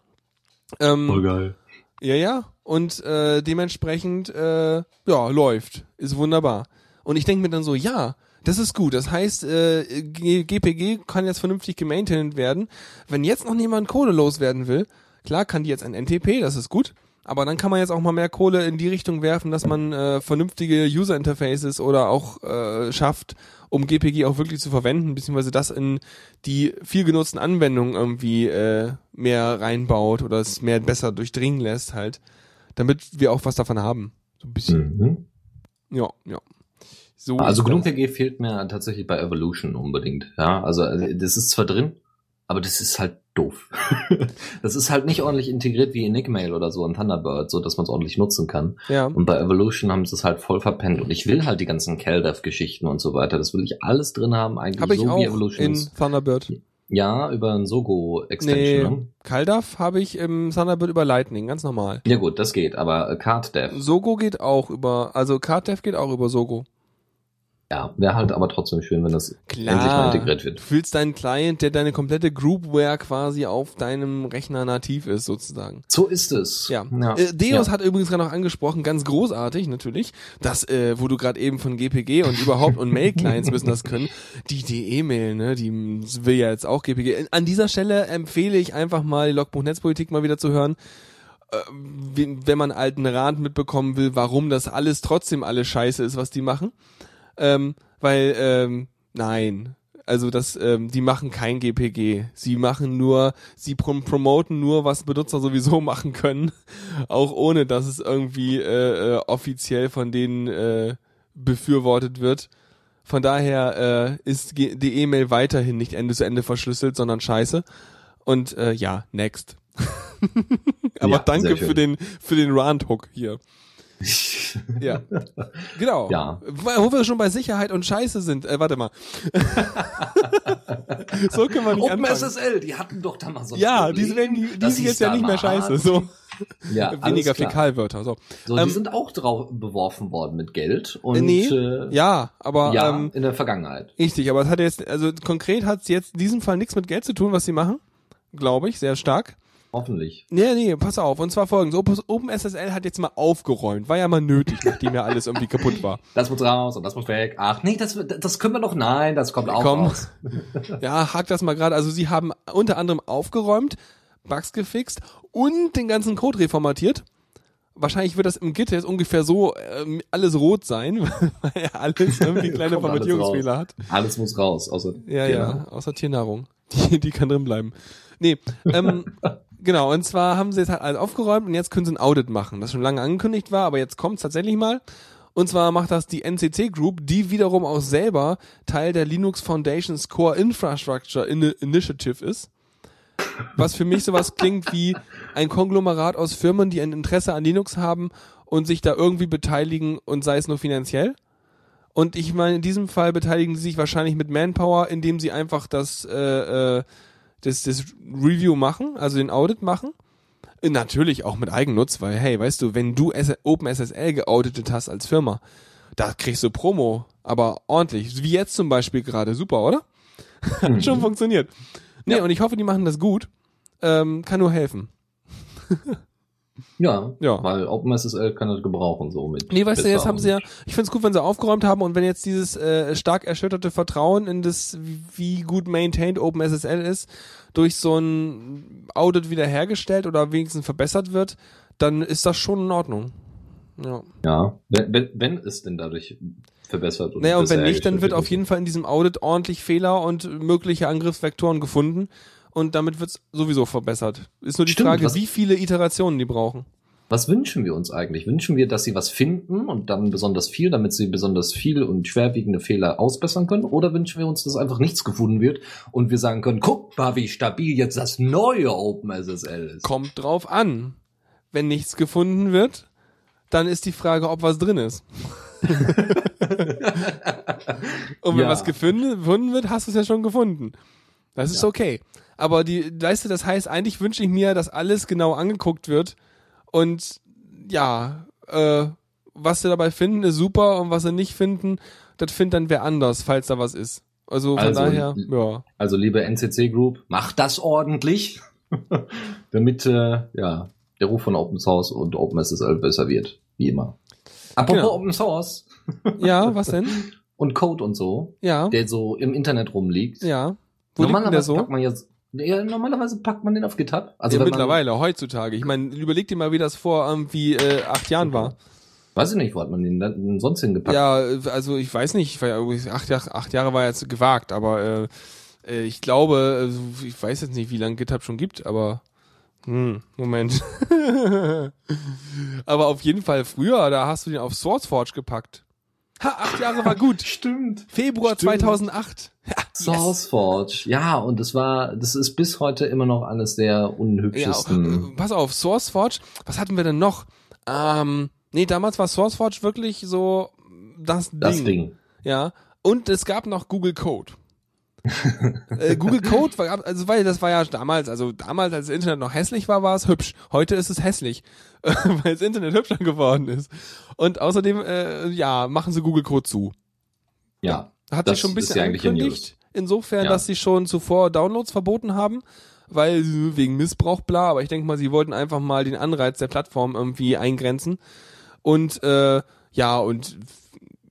Ähm, geil. Ja, ja. Und äh, dementsprechend, äh, ja, läuft. Ist wunderbar. Und ich denke mir dann so, ja, das ist gut. Das heißt, äh, GPG kann jetzt vernünftig gemaintained werden. Wenn jetzt noch niemand Kohle loswerden will, klar kann die jetzt ein NTP, das ist gut. Aber dann kann man jetzt auch mal mehr Kohle in die Richtung werfen, dass man äh, vernünftige User Interfaces oder auch äh, schafft, um GPG auch wirklich zu verwenden, beziehungsweise das in die viel genutzten Anwendungen irgendwie äh, mehr reinbaut oder es mehr besser durchdringen lässt halt, damit wir auch was davon haben. So ein bisschen. Mhm. Ja, ja. So Also das. GNU-PG fehlt mir tatsächlich bei Evolution unbedingt. Ja, also äh, das ist zwar drin, aber das ist halt doof. das ist halt nicht ordentlich integriert wie in Nickmail oder so in Thunderbird, so dass man es ordentlich nutzen kann. Ja. Und bei Evolution haben sie es halt voll verpennt. Und ich will halt die ganzen CalDev-Geschichten und so weiter. Das will ich alles drin haben, eigentlich Habe ich so wie auch Evolution in ist. Thunderbird. Ja, über ein Sogo-Extension. Nee, Ne? Habe ich im Thunderbird über Lightning, ganz normal. Ja gut, das geht, aber äh, CardDev, Sogo geht auch über, also CardDev geht auch über Sogo. Ja, wäre halt aber trotzdem schön, wenn das endlich mal Klar. integriert Du wird. fühlst deinen Client, der deine komplette Groupware quasi auf deinem Rechner nativ ist, sozusagen. So ist es. Ja. ja. Äh, Deus ja. hat übrigens gerade noch angesprochen, ganz großartig natürlich, dass, äh, wo du gerade eben von GPG und überhaupt und Mail-Clients müssen das können, die DE-Mail, ne, die will ja jetzt auch GPG. An dieser Stelle empfehle ich einfach mal die Logbuch Netzpolitik mal wieder zu hören, äh, wenn wenn man alten Rat mitbekommen will, warum das alles trotzdem alles scheiße ist, was die machen. Ähm, weil, ähm, nein, also das, ähm, die machen kein GPG. Sie machen nur, sie prom promoten nur, was Benutzer sowieso machen können, auch ohne dass es irgendwie äh, äh, offiziell von denen äh, befürwortet wird. Von daher äh, ist die E-Mail weiterhin nicht Ende zu Ende verschlüsselt, sondern scheiße. Und äh, ja, next. Aber Ja, danke für den, für den Rand-Hook hier. Ja. Genau. Ja. Wo wir schon bei Sicherheit und Scheiße sind. Äh, warte mal. so können wir nicht anfangen. OpenSSL, die hatten doch damals so ein Ja, Problem, die, werden, die, die sind jetzt ja da nicht mehr mal scheiße. So. Ja, Weniger. Fäkalwörter. So. So, Ähm, die sind auch drauf beworfen worden mit Geld und nee, äh, ja, aber ja, ähm, in der Vergangenheit. richtig, aber es hat jetzt, also konkret hat es jetzt in diesem Fall nichts mit Geld zu tun, was sie machen. Glaube ich, sehr stark. Hoffentlich. Nee, nee, pass auf. Und zwar folgendes. Open- OpenSSL hat jetzt mal aufgeräumt. War ja mal nötig, nachdem ja alles irgendwie kaputt war. Das muss raus und das muss weg. Ach nee, das, das können wir doch. Nein, das kommt auch Komm. raus. Ja, hakt das mal gerade. Also sie haben unter anderem aufgeräumt, Bugs gefixt und den ganzen Code reformatiert. Wahrscheinlich wird das im Git jetzt ungefähr so ähm, alles rot sein, weil er alles irgendwie kleine Formatierungsfehler hat. Alles muss raus. Außer, Ja, ja, außer Tiernahrung. Die, die kann drin bleiben. Nee, ähm, genau, und zwar haben sie jetzt halt alles aufgeräumt und jetzt können sie ein Audit machen, das schon lange angekündigt war, aber jetzt kommt tatsächlich mal. Und zwar macht das die NCC Group, die wiederum auch selber Teil der Linux Foundation's Core Infrastructure In Initiative ist. Was für mich sowas klingt wie ein Konglomerat aus Firmen, die ein Interesse an Linux haben und sich da irgendwie beteiligen und sei es nur finanziell. Und ich meine, in diesem Fall beteiligen sie sich wahrscheinlich mit Manpower, indem sie einfach das, äh, äh, das, das Review machen, also den Audit machen. Äh, Natürlich auch mit Eigennutz, weil, hey, weißt du, wenn du OpenSSL geauditet hast als Firma, da kriegst du Promo, aber ordentlich. Wie jetzt zum Beispiel gerade. Super, oder? Hat schon funktioniert. Nee, und ich hoffe, die machen das gut. Ähm, kann nur helfen. Ja, Ja. weil OpenSSL kann das gebrauchen, so mit. Nee, weißt du, jetzt haben sie ja, ich find's gut, wenn sie aufgeräumt haben und wenn jetzt dieses äh, stark erschütterte Vertrauen in das, wie gut maintained OpenSSL ist, durch so ein Audit wiederhergestellt oder wenigstens verbessert wird, dann ist das schon in Ordnung. Ja. Ja, wenn, wenn, wenn es denn dadurch verbessert und Naja, und wenn nicht, dann wird auf jeden Fall in diesem Audit ordentlich Fehler und mögliche Angriffsvektoren gefunden und damit wird's sowieso verbessert. Ist nur die Stimmt, Frage, wie viele Iterationen die brauchen. Was wünschen wir uns eigentlich? Wünschen wir, dass sie was finden und dann besonders viel, damit sie besonders viel und schwerwiegende Fehler ausbessern können? Oder wünschen wir uns, dass einfach nichts gefunden wird und wir sagen können, guck mal, wie stabil jetzt das neue OpenSSL ist? Kommt drauf an. Wenn nichts gefunden wird, dann ist die Frage, ob was drin ist. Und wenn Ja. was gefunden, wird, hast du es ja schon gefunden. Das ist Ja. okay. Aber die, weißt du, das heißt, eigentlich wünsche ich mir, dass alles genau angeguckt wird und ja, äh, was sie dabei finden, ist super und was sie nicht finden, das findet dann wer anders, falls da was ist. Also von Also, daher, ja. Also liebe NCC Group, macht das ordentlich, damit äh, ja der Ruf von Open Source und OpenSSL besser wird, wie immer. Apropos Genau. Open Source Ja, was denn? und Code und so, Ja, der so im Internet rumliegt. ja. Wo normalerweise so? packt man jetzt, ja, normalerweise packt man den auf GitHub. Also ja, mittlerweile, heutzutage. Ich meine, überleg dir mal, wie das vor irgendwie äh, acht Jahren war. weiß ich nicht, wo hat man den dann sonst hingepackt? Ja, also ich weiß nicht, acht, Jahre- acht Jahre war jetzt gewagt, aber äh, äh, ich glaube, also ich weiß jetzt nicht, wie lange GitHub schon gibt, aber hm, Moment. aber auf jeden Fall früher, da hast du den auf SourceForge gepackt. Ha, acht Jahre war gut. Stimmt. Februar Stimmt. 2008. Ja, SourceForge, ja, und das war, das ist bis heute immer noch eines der Ja, unhübschesten. äh, pass auf, SourceForge, was hatten wir denn noch? Ähm, nee, damals war SourceForge wirklich so das Ding. das Ding. Ja. Und es gab noch Google Code. Äh, Google Code war, also weil das war ja damals, also damals, als das Internet noch hässlich war, war es hübsch. Heute ist es hässlich, weil das Internet hübscher geworden ist. Und außerdem, äh, ja, machen sie Google Code zu. Ja. Hat Das sich schon ein bisschen ja angekündigt. Insofern, Ja. dass sie schon zuvor Downloads verboten haben, weil äh, wegen Missbrauch, bla. Aber ich denke mal, sie wollten einfach mal den Anreiz der Plattform irgendwie eingrenzen. Und äh, ja, und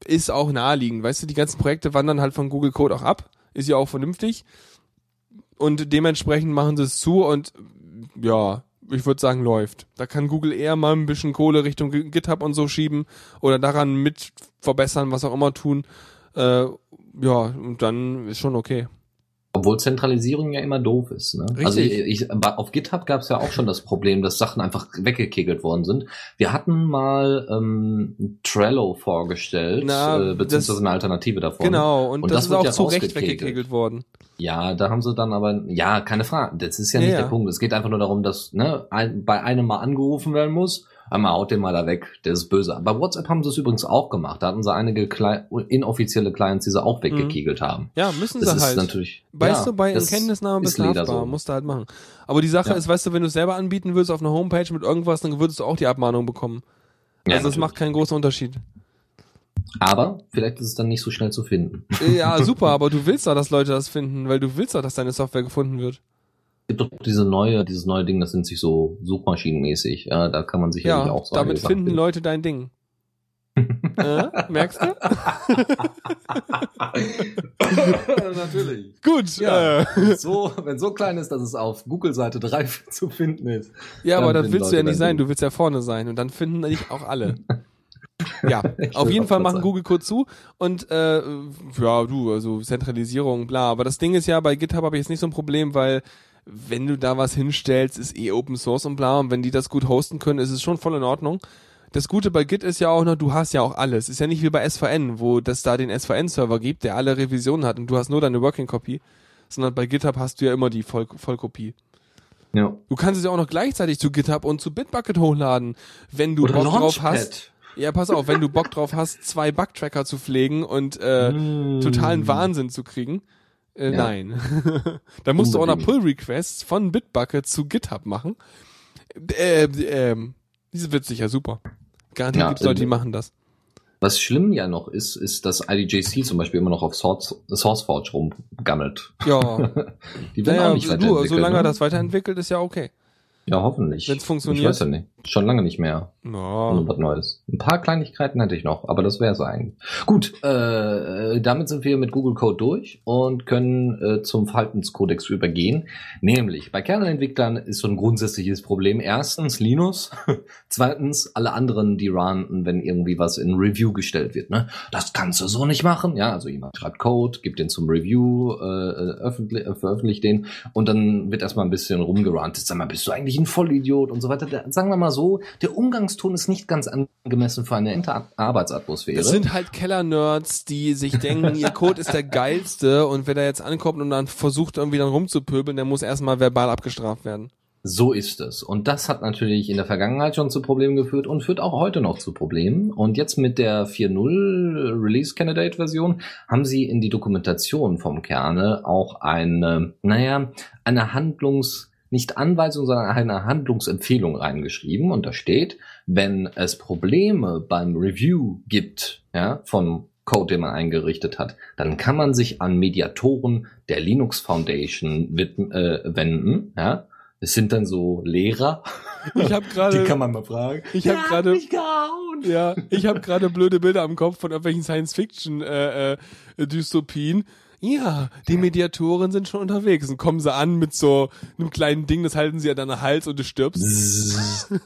ist auch naheliegend. Weißt du, die ganzen Projekte wandern halt von Google Code auch ab. Ist ja auch vernünftig. Und dementsprechend machen sie es zu und ja, ich würde sagen, läuft. Da kann Google eher mal ein bisschen Kohle Richtung GitHub und so schieben oder daran mit verbessern, was auch immer tun. Äh, ja, und dann ist schon okay. Obwohl Zentralisierung ja immer doof ist. Ne? Richtig. Also ich, ich, auf GitHub gab es ja auch schon das Problem, dass Sachen einfach weggekegelt worden sind. Wir hatten mal ähm, Trello vorgestellt, Na, äh, beziehungsweise das- eine Alternative davon. Genau, und, Und das, das ist auch ja zu Recht weggekegelt worden. Ja, da haben sie dann aber, ja, keine Frage. Das ist ja Ja, nicht ja. der Punkt. Es geht einfach nur darum, dass ne, ein, bei einem mal angerufen werden muss. Einmal haut den mal da weg, der ist böse. Bei WhatsApp haben sie es übrigens auch gemacht. Da hatten sie einige Cli inoffizielle Clients, die sie auch weggekegelt haben. Ja, müssen Das sie ist halt. natürlich. Weißt ja, du, bei ist bist strafbar, so. musst du halt machen. Aber die Sache Ja. ist, weißt du, wenn du es selber anbieten würdest auf einer Homepage mit irgendwas, dann würdest du auch die Abmahnung bekommen. Ja, also es macht keinen großen Unterschied. Aber vielleicht ist es dann nicht so schnell zu finden. Ja, super, aber du willst doch, dass Leute das finden, weil du willst doch, dass deine Software gefunden wird. Es gibt doch diese neue, dieses neue Ding, das nennt sich so suchmaschinenmäßig. Ja, da kann man sicherlich Ja, auch so damit Sachen finden Leute dein Ding. äh, merkst du? Natürlich. Gut, Ja. äh, So, wenn so klein ist, dass es auf Google-Seite 3 zu finden ist. ja, aber Dann das willst du ja Leute nicht sein, Ding. du willst ja vorne sein und dann finden dich auch alle. Ja, Ich auf jeden Fall machen sagen. Google Code zu und äh, ja, du, also Zentralisierung, bla. Aber das Ding ist ja, bei GitHub habe ich jetzt nicht so ein Problem, weil wenn du da was hinstellst, ist eh Open Source und bla. Und wenn die das gut hosten können, ist es schon voll in Ordnung. Das Gute bei Git ist ja auch noch, du hast ja auch alles. Ist ja nicht wie bei SVN, wo das da den SVN-Server gibt, der alle Revisionen hat und du hast nur deine Working Copy, sondern bei GitHub hast du ja immer die Voll Vollkopie. Ja. Du kannst es ja auch noch gleichzeitig zu GitHub und zu Bitbucket hochladen, wenn du Oder Bock drauf Launchpad. hast. Ja, pass auf, wenn du Bock drauf hast, zwei Bugtracker zu pflegen und äh, Mm. totalen Wahnsinn zu kriegen. Äh, Ja. Nein. da musst du auch noch Unbedingt. Pull-Requests von Bitbucket zu GitHub machen. Äh, ähm, diese wird sicher super. Garantiert Ja, gibt's Leute, die äh, machen das. Was schlimm ja noch ist, ist, dass IDJC zum Beispiel immer noch auf Source, SourceForge rumgammelt. Ja, Die werden naja, auch nicht du, weiterentwickelt. solange er ne? das weiterentwickelt, ist ja okay. Ja, hoffentlich. Wenn's funktioniert. Ich weiß ja nicht. Schon lange nicht mehr. Ja. Und was Neues. Ein paar Kleinigkeiten hätte ich noch, aber das wäre es eigentlich. Gut, äh, damit sind wir mit Google Code durch und können äh, zum Verhaltenskodex übergehen. Nämlich, bei Kernelentwicklern ist so ein grundsätzliches Problem. Erstens Linus, zweitens alle anderen, die ranten, wenn irgendwie was in Review gestellt wird. Ne? Das kannst du so nicht machen. Ja, also jemand schreibt Code, gibt den zum Review, äh, äh, öffentlich, äh, veröffentlicht den und dann wird erstmal ein bisschen rumgerantet. Sag mal, bist du eigentlich ein Vollidiot und so weiter. Der, sagen wir mal so, der Umgangston ist nicht ganz angemessen für eine Inter Arbeitsatmosphäre. Das sind halt Keller-Nerds, die sich denken, ihr Code ist der geilste und wer da jetzt ankommt und dann versucht irgendwie dann rumzupöbeln, der muss erstmal verbal abgestraft werden. So ist es. Und das hat natürlich in der Vergangenheit schon zu Problemen geführt und führt auch heute noch zu Problemen. Und jetzt mit der 4.0 Release Candidate Version haben sie in die Dokumentation vom Kernel auch eine, naja, eine Handlungs, nicht Anweisung, sondern eine Handlungsempfehlung reingeschrieben. Und da steht, wenn es Probleme beim Review gibt, ja, von Code, den man eingerichtet hat, dann kann man sich an Mediatoren der Linux Foundation widmen, äh, wenden, ja. Es sind dann so Lehrer, Ich habe gerade man mal fragen. ich habe gerade ja, ich habe gerade blöde Bilder im Kopf von irgendwelchen Science Fiction äh, äh. Ja, die Mediatoren sind schon unterwegs und kommen sie an mit so einem kleinen Ding, das halten sie an deinen Hals und du stirbst.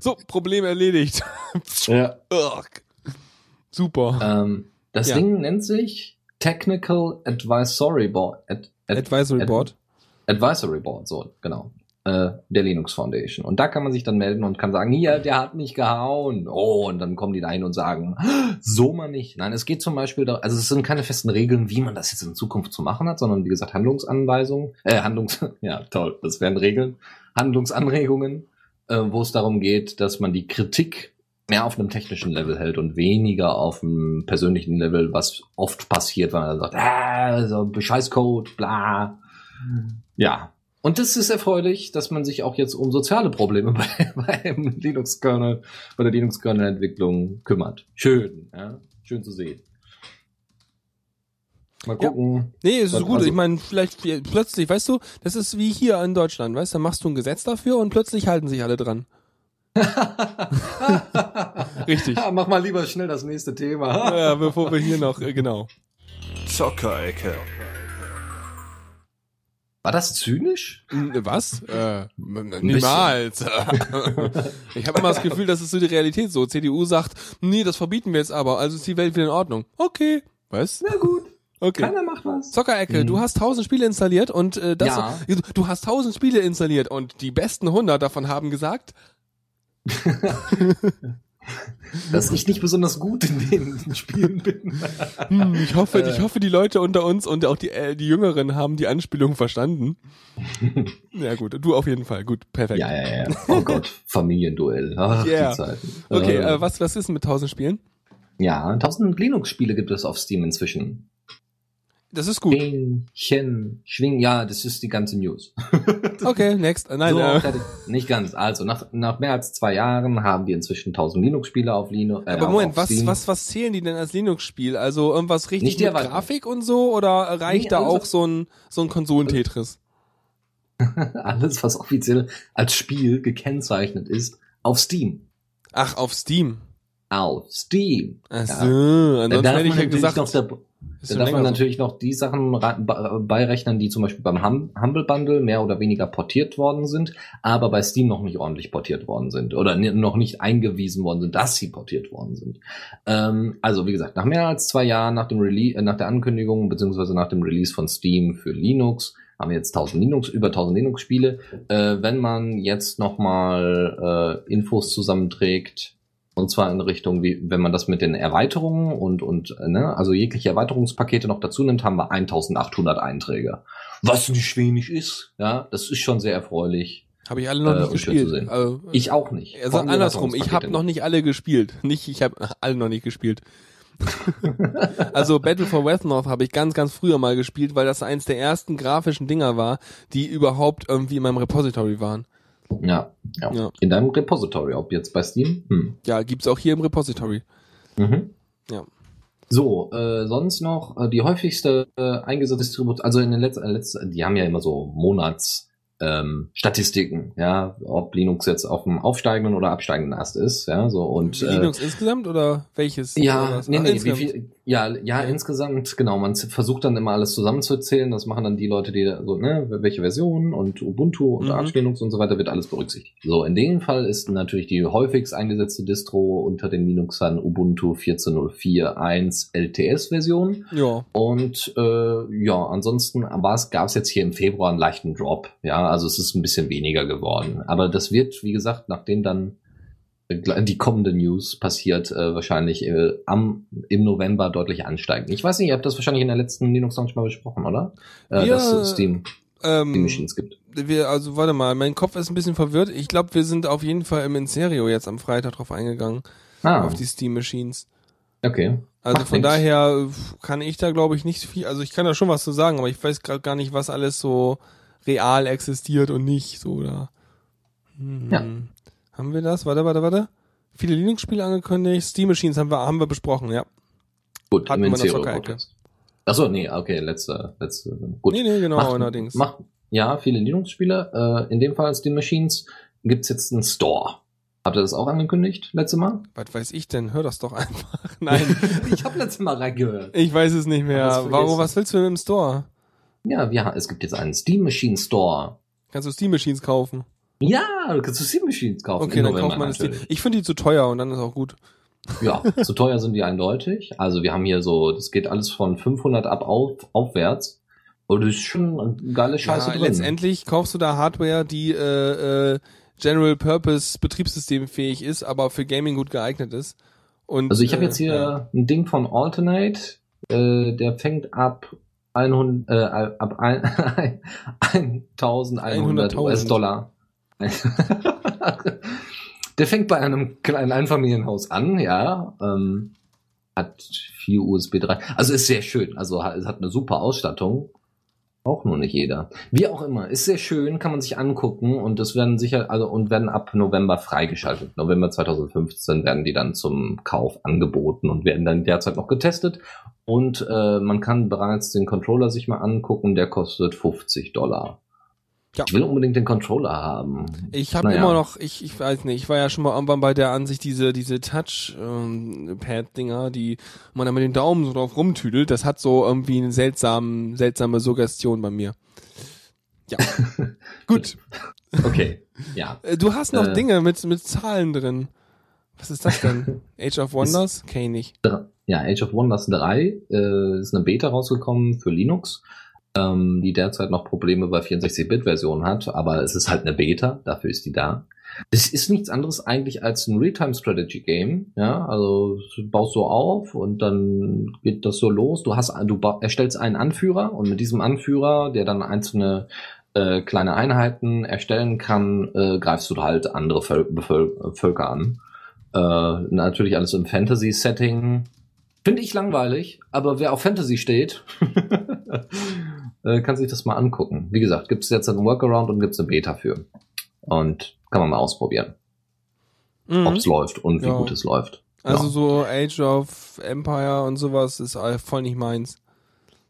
So, Problem erledigt. ja. Super. ähm, das Ja. Ding nennt sich Technical Advisory Board. Ad, ad, Advisory ad- Board. Advisory Board, so, genau. Äh, der Linux Foundation. Und da kann man sich dann melden und kann sagen, hier, der hat mich gehauen. Oh, und dann kommen die da hin und sagen, so mal nicht. Nein, es geht zum Beispiel, da, also es sind keine festen Regeln, wie man das jetzt in Zukunft zu machen hat, sondern wie gesagt Handlungsanweisungen, äh, Handlungs, ja toll, das wären Regeln, Handlungsanregungen, äh, wo es darum geht, dass man die Kritik mehr auf einem technischen Level hält und weniger auf einem persönlichen Level, was oft passiert, wenn man dann sagt, ah, so Bescheißcode, bla. Ja. Und das ist erfreulich, dass man sich auch jetzt um soziale Probleme bei, beim Linux-Kernel, bei der Linux-Kernel-Entwicklung kümmert. Schön, ja. Schön zu sehen. Mal Ja. gucken. Nee, es ist Also- gut. Ich meine, vielleicht plötzlich, weißt du, das ist wie hier in Deutschland, weißt du, da machst du ein Gesetz dafür und plötzlich halten sich alle dran. Richtig. Ja, mach mal lieber schnell das nächste Thema. Ja, bevor wir hier noch, äh, genau. Zockerecke. War das zynisch? N- Was? Äh, niemals. ich habe immer das Gefühl, das ist so die Realität so. CDU sagt, nee, das verbieten wir jetzt aber, also ist die Welt wieder in Ordnung. Okay. Was? Na gut. Okay. Keiner macht was. Zockerecke, Mhm. du hast 1000 Spiele installiert und äh, das Ja. du, du hast 1000 Spiele installiert und die besten 100 davon haben gesagt, Dass ich nicht besonders gut in den Spielen bin. hm, ich hoffe, Äh. ich hoffe, die Leute unter uns und auch die äh, die Jüngeren haben die Anspielung verstanden. ja gut, du auf jeden Fall, gut, perfekt. Ja, ja, ja. Oh Gott, Familienduell. Ach, Yeah. die Zeiten. Okay, Äh, äh, was was ist mit 1000 Spielen? Ja, 1000 Linux-Spiele gibt es auf Steam inzwischen. Das ist gut. Hähnchen, Schwing, ja, das ist die ganze News. Okay, next. Äh, Nein, so, äh, nicht ganz. Also, nach, nach mehr als zwei Jahren haben wir inzwischen 1000 Linux-Spiele auf Linux. Äh, aber Moment, was was was zählen die denn als Linux-Spiel? Also irgendwas richtig Nicht mit Erweiterung. Grafik und so oder reicht Nee, da auch so ein so ein Konsolentetris? Alles, was offiziell als Spiel gekennzeichnet ist, auf Steam. Ach, auf Steam. Auf Steam. Ach so, Da ansonsten darf hätte ich ja gesagt, noch, da, ist da schon darf man so. natürlich noch die Sachen beirechnen, die zum Beispiel beim hum Humble Bundle mehr oder weniger portiert worden sind, aber bei Steam noch nicht ordentlich portiert worden sind oder noch nicht eingewiesen worden sind, dass sie portiert worden sind. Ähm, also wie gesagt, nach mehr als zwei Jahren nach dem Release, äh, nach der Ankündigung beziehungsweise nach dem Release von Steam für Linux haben wir jetzt 1000 Linux, über 1000 Linux-Spiele. Äh, wenn man jetzt nochmal äh, Infos zusammenträgt, und zwar in Richtung, wie, wenn man das mit den Erweiterungen und, und äh, ne, also jegliche Erweiterungspakete noch dazu nimmt, haben wir 1800 Einträge. Was nicht wenig ist, ja, das ist schon sehr erfreulich. Habe ich alle noch Äh, nicht gespielt. sehen. Also, Ich auch nicht. also andersrum, ich habe noch nicht alle gespielt. Nicht, ich habe alle noch nicht gespielt. also Battle for Westnorth habe ich ganz, ganz früher mal gespielt, weil das eins der ersten grafischen Dinger war, die überhaupt irgendwie in meinem Repository waren. Ja, ja, Ja. In deinem Repository, ob jetzt bei Steam? Hm. Ja, gibt's auch hier im Repository. Mhm. Ja. So, äh, sonst noch äh, die häufigste äh, eingesetzte Distribution, also in den letzten, äh, letzten, die haben ja immer so Monats ähm, Statistiken, ja, ob Linux jetzt auf dem aufsteigenden oder absteigenden Ast ist, ja, so und äh, Linux insgesamt oder welches? Oder ja, was? nee, nee, wie viel, ja, ja, insgesamt, genau, man versucht dann immer alles zusammenzuzählen, das machen dann die Leute, die da so, ne, welche Version und Ubuntu und Mhm. Arch Linux und so weiter wird alles berücksichtigt. So, in dem Fall ist natürlich die häufigst eingesetzte Distro unter den Linuxern Ubuntu 14.04.1 LTS-Version Ja. und äh, ja, ansonsten gab es jetzt hier im Februar einen leichten Drop. Ja, also es ist ein bisschen weniger geworden. Aber das wird, wie gesagt, nachdem dann die kommende News passiert, äh, wahrscheinlich äh, am, im November deutlich ansteigen. Ich weiß nicht, ihr habt das wahrscheinlich in der letzten Linux Launch mal besprochen, oder? Äh, Wir- dass es Steam, Ähm, Machines gibt. wir, also warte mal, mein Kopf ist ein bisschen verwirrt. Ich glaube, wir sind auf jeden Fall im Inserio jetzt am Freitag drauf eingegangen, Ah, auf die Steam Machines. okay. Also Macht von nix. daher kann ich da glaube ich nicht viel, also ich kann da schon was zu sagen, aber ich weiß gerade gar nicht, was alles so real existiert und nicht so da. Hm. Ja. Haben wir das? Warte, warte, warte. Viele Linux-Spiele angekündigt, Steam Machines haben wir, haben wir besprochen, ja. Gut, hatten wir in der. Podcast. Achso, nee, okay, letzte, letzte, gut. Nee, nee, genau, macht, allerdings. Macht, ja, viele Linux-Spiele. Äh, in dem Fall Steam Machines gibt's jetzt einen Store. Habt ihr das auch angekündigt, letzte Mal? Was weiß ich denn? Hör das doch einfach. Nein, ich habe letztes Mal reingehört. ich weiß es nicht mehr. Warum, was willst du denn im Store? Ja, wir, es gibt jetzt einen Steam Machine Store. Kannst du Steam Machines kaufen? Ja, du kannst du Steam Machines kaufen. Okay, dann kauft man Steam. Ich finde die zu teuer und dann ist auch gut. Ja, zu teuer sind die eindeutig. Also wir haben hier so, das geht alles von 500 ab auf, aufwärts. Und das ist schon eine geile Scheiße ja, drin. letztendlich kaufst du da Hardware, die äh, äh, General Purpose Betriebssystemfähig ist, aber für Gaming gut geeignet ist. Und, Also ich habe äh, jetzt hier ja. ein Ding von Alternate, äh, der fängt ab 100, äh, ab ein, 1100 100.000. US-Dollar. der fängt bei einem kleinen Einfamilienhaus an, ja. Ähm, hat vier USB 3. Also ist sehr schön. Also hat, hat eine super Ausstattung. Auch nur nicht jeder. Wie auch immer, ist sehr schön, kann man sich angucken und das werden sicher, also und werden ab November freigeschaltet. November 2015 werden die dann zum Kauf angeboten und werden dann derzeit noch getestet. Und äh, man kann bereits den Controller sich mal angucken, der kostet 50 Dollar. Ja. Ich will unbedingt den Controller haben. Ich habe Naja. immer noch, ich, ich weiß nicht, ich war ja schon mal irgendwann bei der Ansicht, diese, diese Touch-Pad-Dinger, die man dann mit dem Daumen so drauf rumtüdelt, das hat so irgendwie eine seltsame, seltsame Suggestion bei mir. Ja. Gut. Okay, ja. Äh, Du hast noch Äh. Dinge mit, mit Zahlen drin. Was ist das denn? Age of Wonders? Kenn ich nicht. Ja, Age of Wonders 3 äh, ist eine Beta rausgekommen für Linux, ähm, die derzeit noch Probleme bei 64-Bit-Versionen hat, aber es ist halt eine Beta, dafür ist die da. Es ist nichts anderes eigentlich als ein Real-Time-Strategy-Game, ja, also baust so auf und dann geht das so los. Du hast, du erstellst einen Anführer und mit diesem Anführer, der dann einzelne äh, kleine Einheiten erstellen kann, äh, greifst du halt andere Völ Völker an. Äh, natürlich alles im Fantasy-Setting. Finde ich langweilig, aber wer auf Fantasy steht, äh, kann sich das mal angucken. Wie gesagt, gibt es jetzt einen Workaround und gibt es eine Beta für. Und kann man mal ausprobieren, mhm. ob es läuft und wie ja. gut es läuft. Also ja. so Age of Empire und sowas ist voll nicht meins.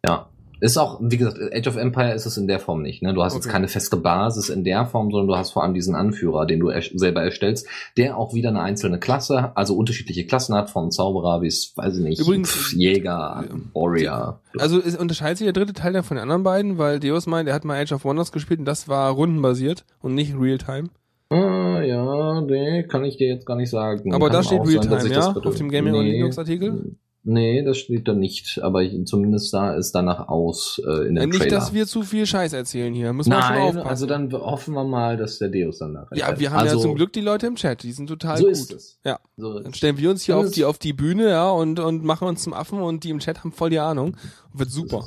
Ja, ist auch, wie gesagt, Age of Empire ist es in der Form nicht. Ne? Du hast okay. jetzt keine feste Basis in der Form, sondern du hast vor allem diesen Anführer, den du er selber erstellst, der auch wieder eine einzelne Klasse, also unterschiedliche Klassen hat, von Zauberer bis, weiß ich nicht, Übrigens, Jäger, Warrior. Also es unterscheidet sich der dritte Teil ja von den anderen beiden, weil Deus meint, er hat mal Age of Wonders gespielt und das war rundenbasiert und nicht Realtime. Ah, ja, nee, kann ich dir jetzt gar nicht sagen. Aber da steht Realtime, ja? Auf dem Gaming nee, Linux Artikel? Nee, das steht da nicht, aber ich, zumindest sah es danach aus äh, in der Nicht, Trailer. dass wir zu viel Scheiß erzählen hier. Müssen wir Nein, schon aufpassen. also dann hoffen wir mal, dass der Deus dann nachher. Ja, wir haben also, ja zum Glück die Leute im Chat, die sind total so gut. Ist es. Ja. So dann stellen wir uns hier auf die auf die Bühne, ja, und und machen uns zum Affen und die im Chat haben voll die Ahnung. Wird super.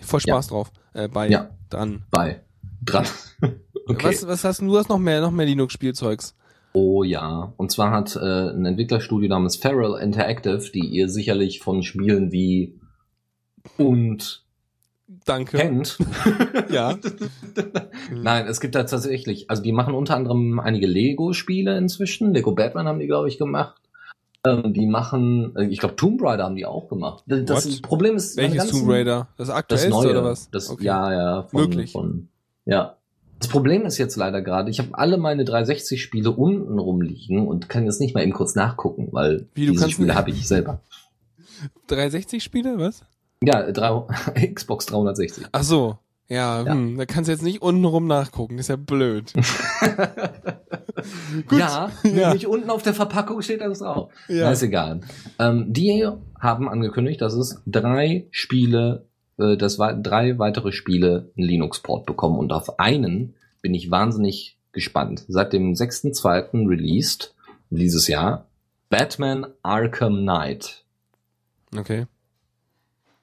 Voll Spaß ja. drauf. Äh, bei ja. dran. Bei dran. okay. Was was hast du? Du hast noch mehr noch mehr Linux Spielzeugs. Oh ja, und zwar hat äh, ein Entwicklerstudio namens Feral Interactive, die ihr sicherlich von Spielen wie und Danke. kennt. ja. Nein, es gibt da tatsächlich, also die machen unter anderem einige Lego-Spiele inzwischen. Lego Batman haben die, glaube ich, gemacht. Ähm, die machen, äh, ich glaube, Tomb Raider haben die auch gemacht. Das What? Problem ist, welches ganzen, Tomb Raider? Das aktuellste das neue, oder was? Das, Okay. Ja, ja. Von, Möglich. Von, ja. Das Problem ist jetzt leider gerade, ich habe alle meine 360-Spiele unten rumliegen und kann jetzt nicht mal eben kurz nachgucken, weil Wie, diese Spiele habe ich selber. 360 Spiele, was? Ja, drei, Xbox 360. Ach so. Ja, Ja. Hm, da kannst du jetzt nicht unten rum nachgucken, das ist ja blöd. Gut. Ja, Ja. nämlich unten auf der Verpackung steht das drauf. Ja. Na, ist egal. Ähm, die haben angekündigt, dass es drei Spiele, äh, dass drei weitere Spiele einen Linux-Port bekommen und auf einen bin ich wahnsinnig gespannt. Seit dem 6.2. released dieses Jahr Batman Arkham Knight. Okay.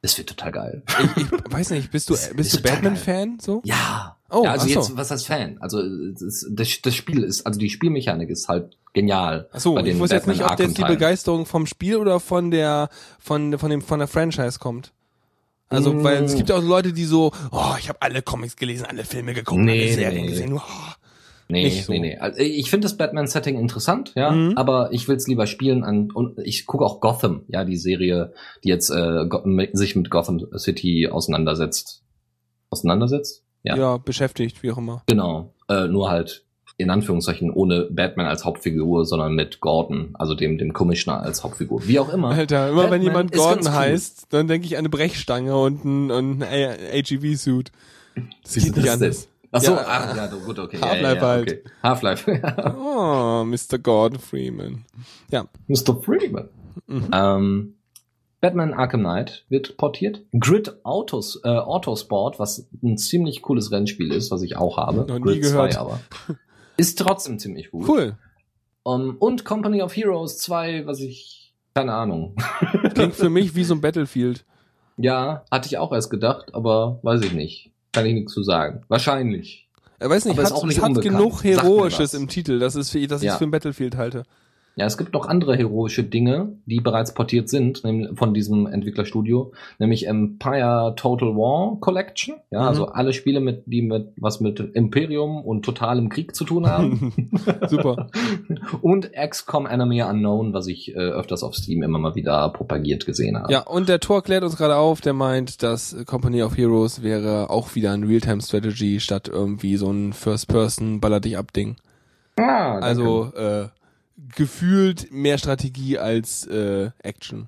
Das wird total geil. Ich, ich weiß nicht, bist du Das bist ist du Batman-Fan so? Ja. Oh, ja, also so. jetzt, was heißt Fan? Also das, das, das Spiel ist, also die Spielmechanik ist halt genial. Achso, ich wusste jetzt nicht, ob jetzt die. Begeisterung vom Spiel oder von der von von dem von der Franchise kommt. Also, Mm. weil es gibt ja auch Leute, die so, oh, ich habe alle Comics gelesen, alle Filme geguckt, Nee, alle Serien nee. gesehen. Oh. Nee, so. nee, nee. Also ich finde das Batman-Setting interessant, ja, Mhm. aber ich will es lieber spielen an und ich gucke auch Gotham, ja, die Serie, die jetzt äh, sich mit Gotham City auseinandersetzt. Auseinandersetzt? Ja. Ja. beschäftigt, wie auch immer. Genau. Äh, nur halt in Anführungszeichen ohne Batman als Hauptfigur, sondern mit Gordon, also dem dem Commissioner als Hauptfigur. Wie auch immer. Alter, immer wenn Batman jemand ist ganz Gordon cool. heißt, dann denke ich an eine Brechstange und ein, und ein AGV-Suit. Das Wieso geht nicht das anders. Ach so, Ja, ach, ja, gut, okay. Half-Life ja, ja, halt. Okay. Half-Life. Oh, Mr. Gordon Freeman. Ja. Mr. Freeman. Mhm. Ähm, Batman Arkham Knight wird portiert. Grid Autos, äh, Autosport, was ein ziemlich cooles Rennspiel ist, was ich auch habe. Noch nie Grid gehört. 2 aber. Ist trotzdem ziemlich gut. Cool. Um, und Company of Heroes 2, was ich, keine Ahnung. Klingt für mich wie so ein Battlefield. ja, hatte ich auch erst gedacht, aber weiß ich nicht. Kann ich nichts zu sagen. Wahrscheinlich. Er weiß nicht, Aber ist hat, auch nicht es hat genug Heroisches im Titel, dass es für, dass ich Ja. es für ein Battlefield halte. Ja, es gibt noch andere heroische Dinge, die bereits portiert sind, von diesem Entwicklerstudio, nämlich Empire Total War Collection. Ja, Mhm. also alle Spiele, mit, die mit was mit Imperium und totalem Krieg zu tun haben. Super. und XCOM Enemy Unknown, was ich äh, öfters auf Steam immer mal wieder propagiert gesehen habe. Ja, und der Tor klärt uns gerade auf, der meint, dass Company of Heroes wäre auch wieder ein Realtime-Strategy statt irgendwie so ein First-Person-Baller-dich-ab-Ding. Ah, danke. Also äh, gefühlt mehr Strategie als äh, Action.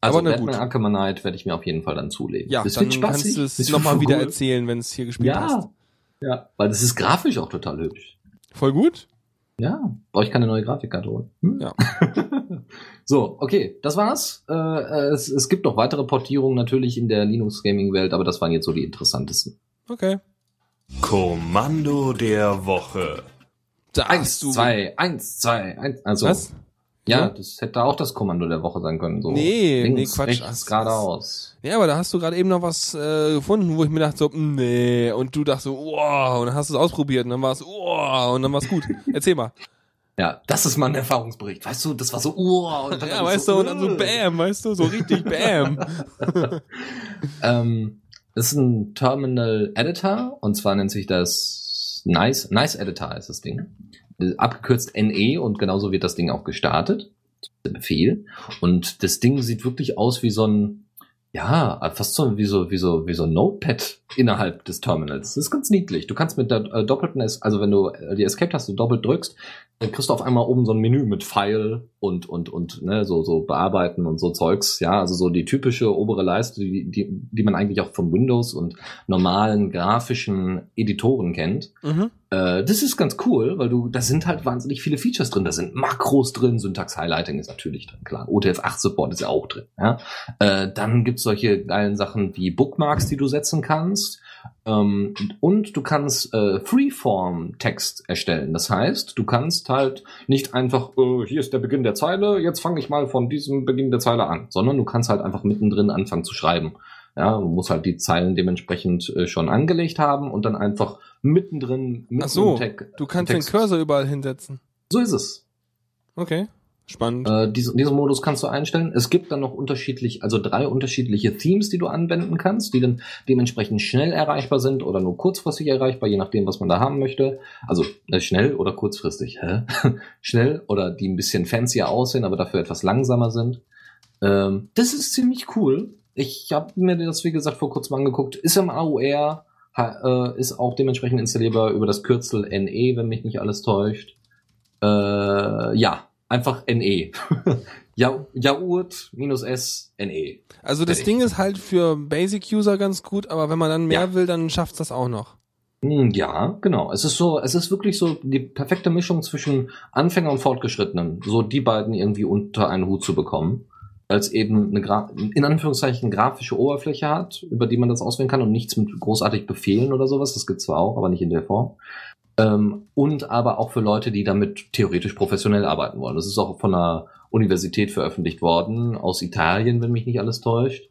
also aber na Batman gut. Arkham Knight werde ich mir auf jeden Fall dann zulegen. Ja, das dann wird spaßig. kannst du es nochmal wieder cool. erzählen, wenn es hier gespielt hast. Ja, ja, weil das ist grafisch auch total hübsch. Voll gut? Ja, brauche ich keine neue Grafikkarte holen. Hm? Ja. so, okay, das war's. Äh, es, es gibt noch weitere Portierungen natürlich in der Linux Gaming Welt, aber das waren jetzt so die interessantesten. Okay. Kommando der Woche. Da Eins, du. zwei, eins, zwei, eins. Also, Was? ja, So? das hätte auch das Kommando der Woche sein können. So Nee, nee, links, Quatsch. rechts, geradeaus. Ja, aber da hast du gerade eben noch was äh, gefunden, wo ich mir dachte so, nee, und du dachtest so, wow, und dann hast du es ausprobiert und dann war es, wow, und dann war es gut. Erzähl mal. Ja, das ist mal ein Erfahrungsbericht. Weißt du, das war so, uh, und dann Ja, weißt so, du, und dann so uh. bam, weißt du, so richtig bam. Ähm, das ist ein Terminal Editor und zwar nennt sich das Nice, Nice Editor ist das Ding. Abgekürzt NE und genauso wird das Ding auch gestartet. Der Befehl. Und das Ding sieht wirklich aus wie so ein, ja, fast so wie so, wie so, wie so ein Notepad innerhalb des Terminals. Das ist ganz niedlich. Du kannst mit der äh, doppelten, also wenn du äh, die Escape-Taste doppelt drückst, dann kriegst du auf einmal oben so ein Menü mit File und, und, und, ne, so, so bearbeiten und so Zeugs. Ja, also so die typische obere Leiste, die, die, die man eigentlich auch von Windows und normalen grafischen Editoren kennt. Mhm. Äh, das ist ganz cool, weil du, da sind halt wahnsinnig viele Features drin. Da sind Makros drin, Syntax-Highlighting ist natürlich drin, klar. OTF-8-Support ist ja auch drin. Ja? Äh, dann gibt's solche geilen Sachen wie Bookmarks, die du setzen kannst. Ähm, und du kannst äh, Freeform-Text erstellen. Das heißt, du kannst halt nicht einfach, äh, hier ist der Beginn der Zeile, jetzt fange ich mal von diesem Beginn der Zeile an, sondern du kannst halt einfach mittendrin anfangen zu schreiben. Ja, du musst halt die Zeilen dementsprechend äh, schon angelegt haben und dann einfach mittendrin mit Ach so, einem Tag- du kannst Text. den Cursor überall hinsetzen. So ist es. Okay, spannend. Äh, diesen, diesen Modus kannst du einstellen. Es gibt dann noch unterschiedlich, also drei unterschiedliche Themes, die du anwenden kannst, die dann dementsprechend schnell erreichbar sind oder nur kurzfristig erreichbar, je nachdem, was man da haben möchte. Also äh, schnell oder kurzfristig. Hä? schnell oder die ein bisschen fancier aussehen, aber dafür etwas langsamer sind. Ähm, das ist ziemlich cool. Ich habe mir das, wie gesagt, vor kurzem angeguckt. Ist im AOR, ha, äh, ist auch dementsprechend installierbar über das Kürzel NE, wenn mich nicht alles täuscht. Äh, ja, einfach NE. ja, Jaurt minus S NE. also das fertig. Ding ist halt für Basic-User ganz gut, aber wenn man dann mehr Ja. will, dann schafft's das auch noch. Hm, Ja, genau. Es ist so, es ist wirklich so die perfekte Mischung zwischen Anfänger und Fortgeschrittenen, so die beiden irgendwie unter einen Hut zu bekommen, als eben eine Gra in Anführungszeichen grafische Oberfläche hat, über die man das auswählen kann und nichts mit großartig Befehlen oder sowas. Das gibt's zwar auch, aber nicht in der Form. Ähm, und aber auch für Leute, die damit theoretisch professionell arbeiten wollen. Das ist auch von einer Universität veröffentlicht worden, aus Italien, wenn mich nicht alles täuscht.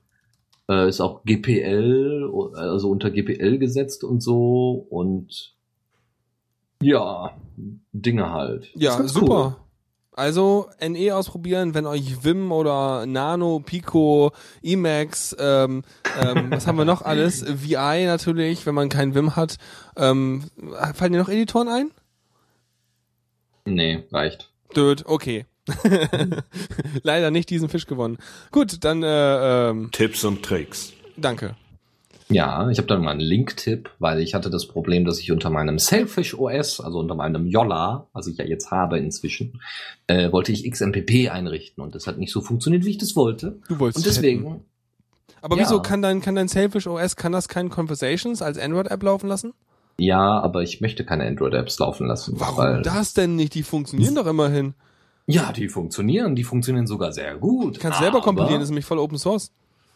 Äh, ist auch GPL, also unter GPL gesetzt und so und ja, Dinge halt. Ja, super. Also NE ausprobieren, wenn euch Vim oder Nano, Pico, Emacs, ähm, ähm, was haben wir noch alles? VI natürlich, wenn man kein Vim hat. Ähm, fallen dir noch Editoren ein? Nee, reicht. Död, okay. Leider nicht diesen Fisch gewonnen. Gut, dann äh, ähm, Tipps und Tricks. danke. Ja, ich habe dann mal einen Link-Tipp, weil ich hatte das Problem, dass ich unter meinem Selfish OS, also unter meinem Yolla, was ich ja jetzt habe inzwischen, äh, wollte ich XMPP einrichten und das hat nicht so funktioniert, wie ich das wollte. Du wolltest Und deswegen, chatten. Aber Ja. wieso kann dein kann dein Selfish OS kann das kein Conversations als Android App laufen lassen? ja, aber ich möchte keine Android-Apps laufen lassen. Warum das denn nicht? Die funktionieren doch immerhin. Ja, die funktionieren, die funktionieren sogar sehr gut. Du kannst selber kompilieren, das ist nämlich voll Open Source.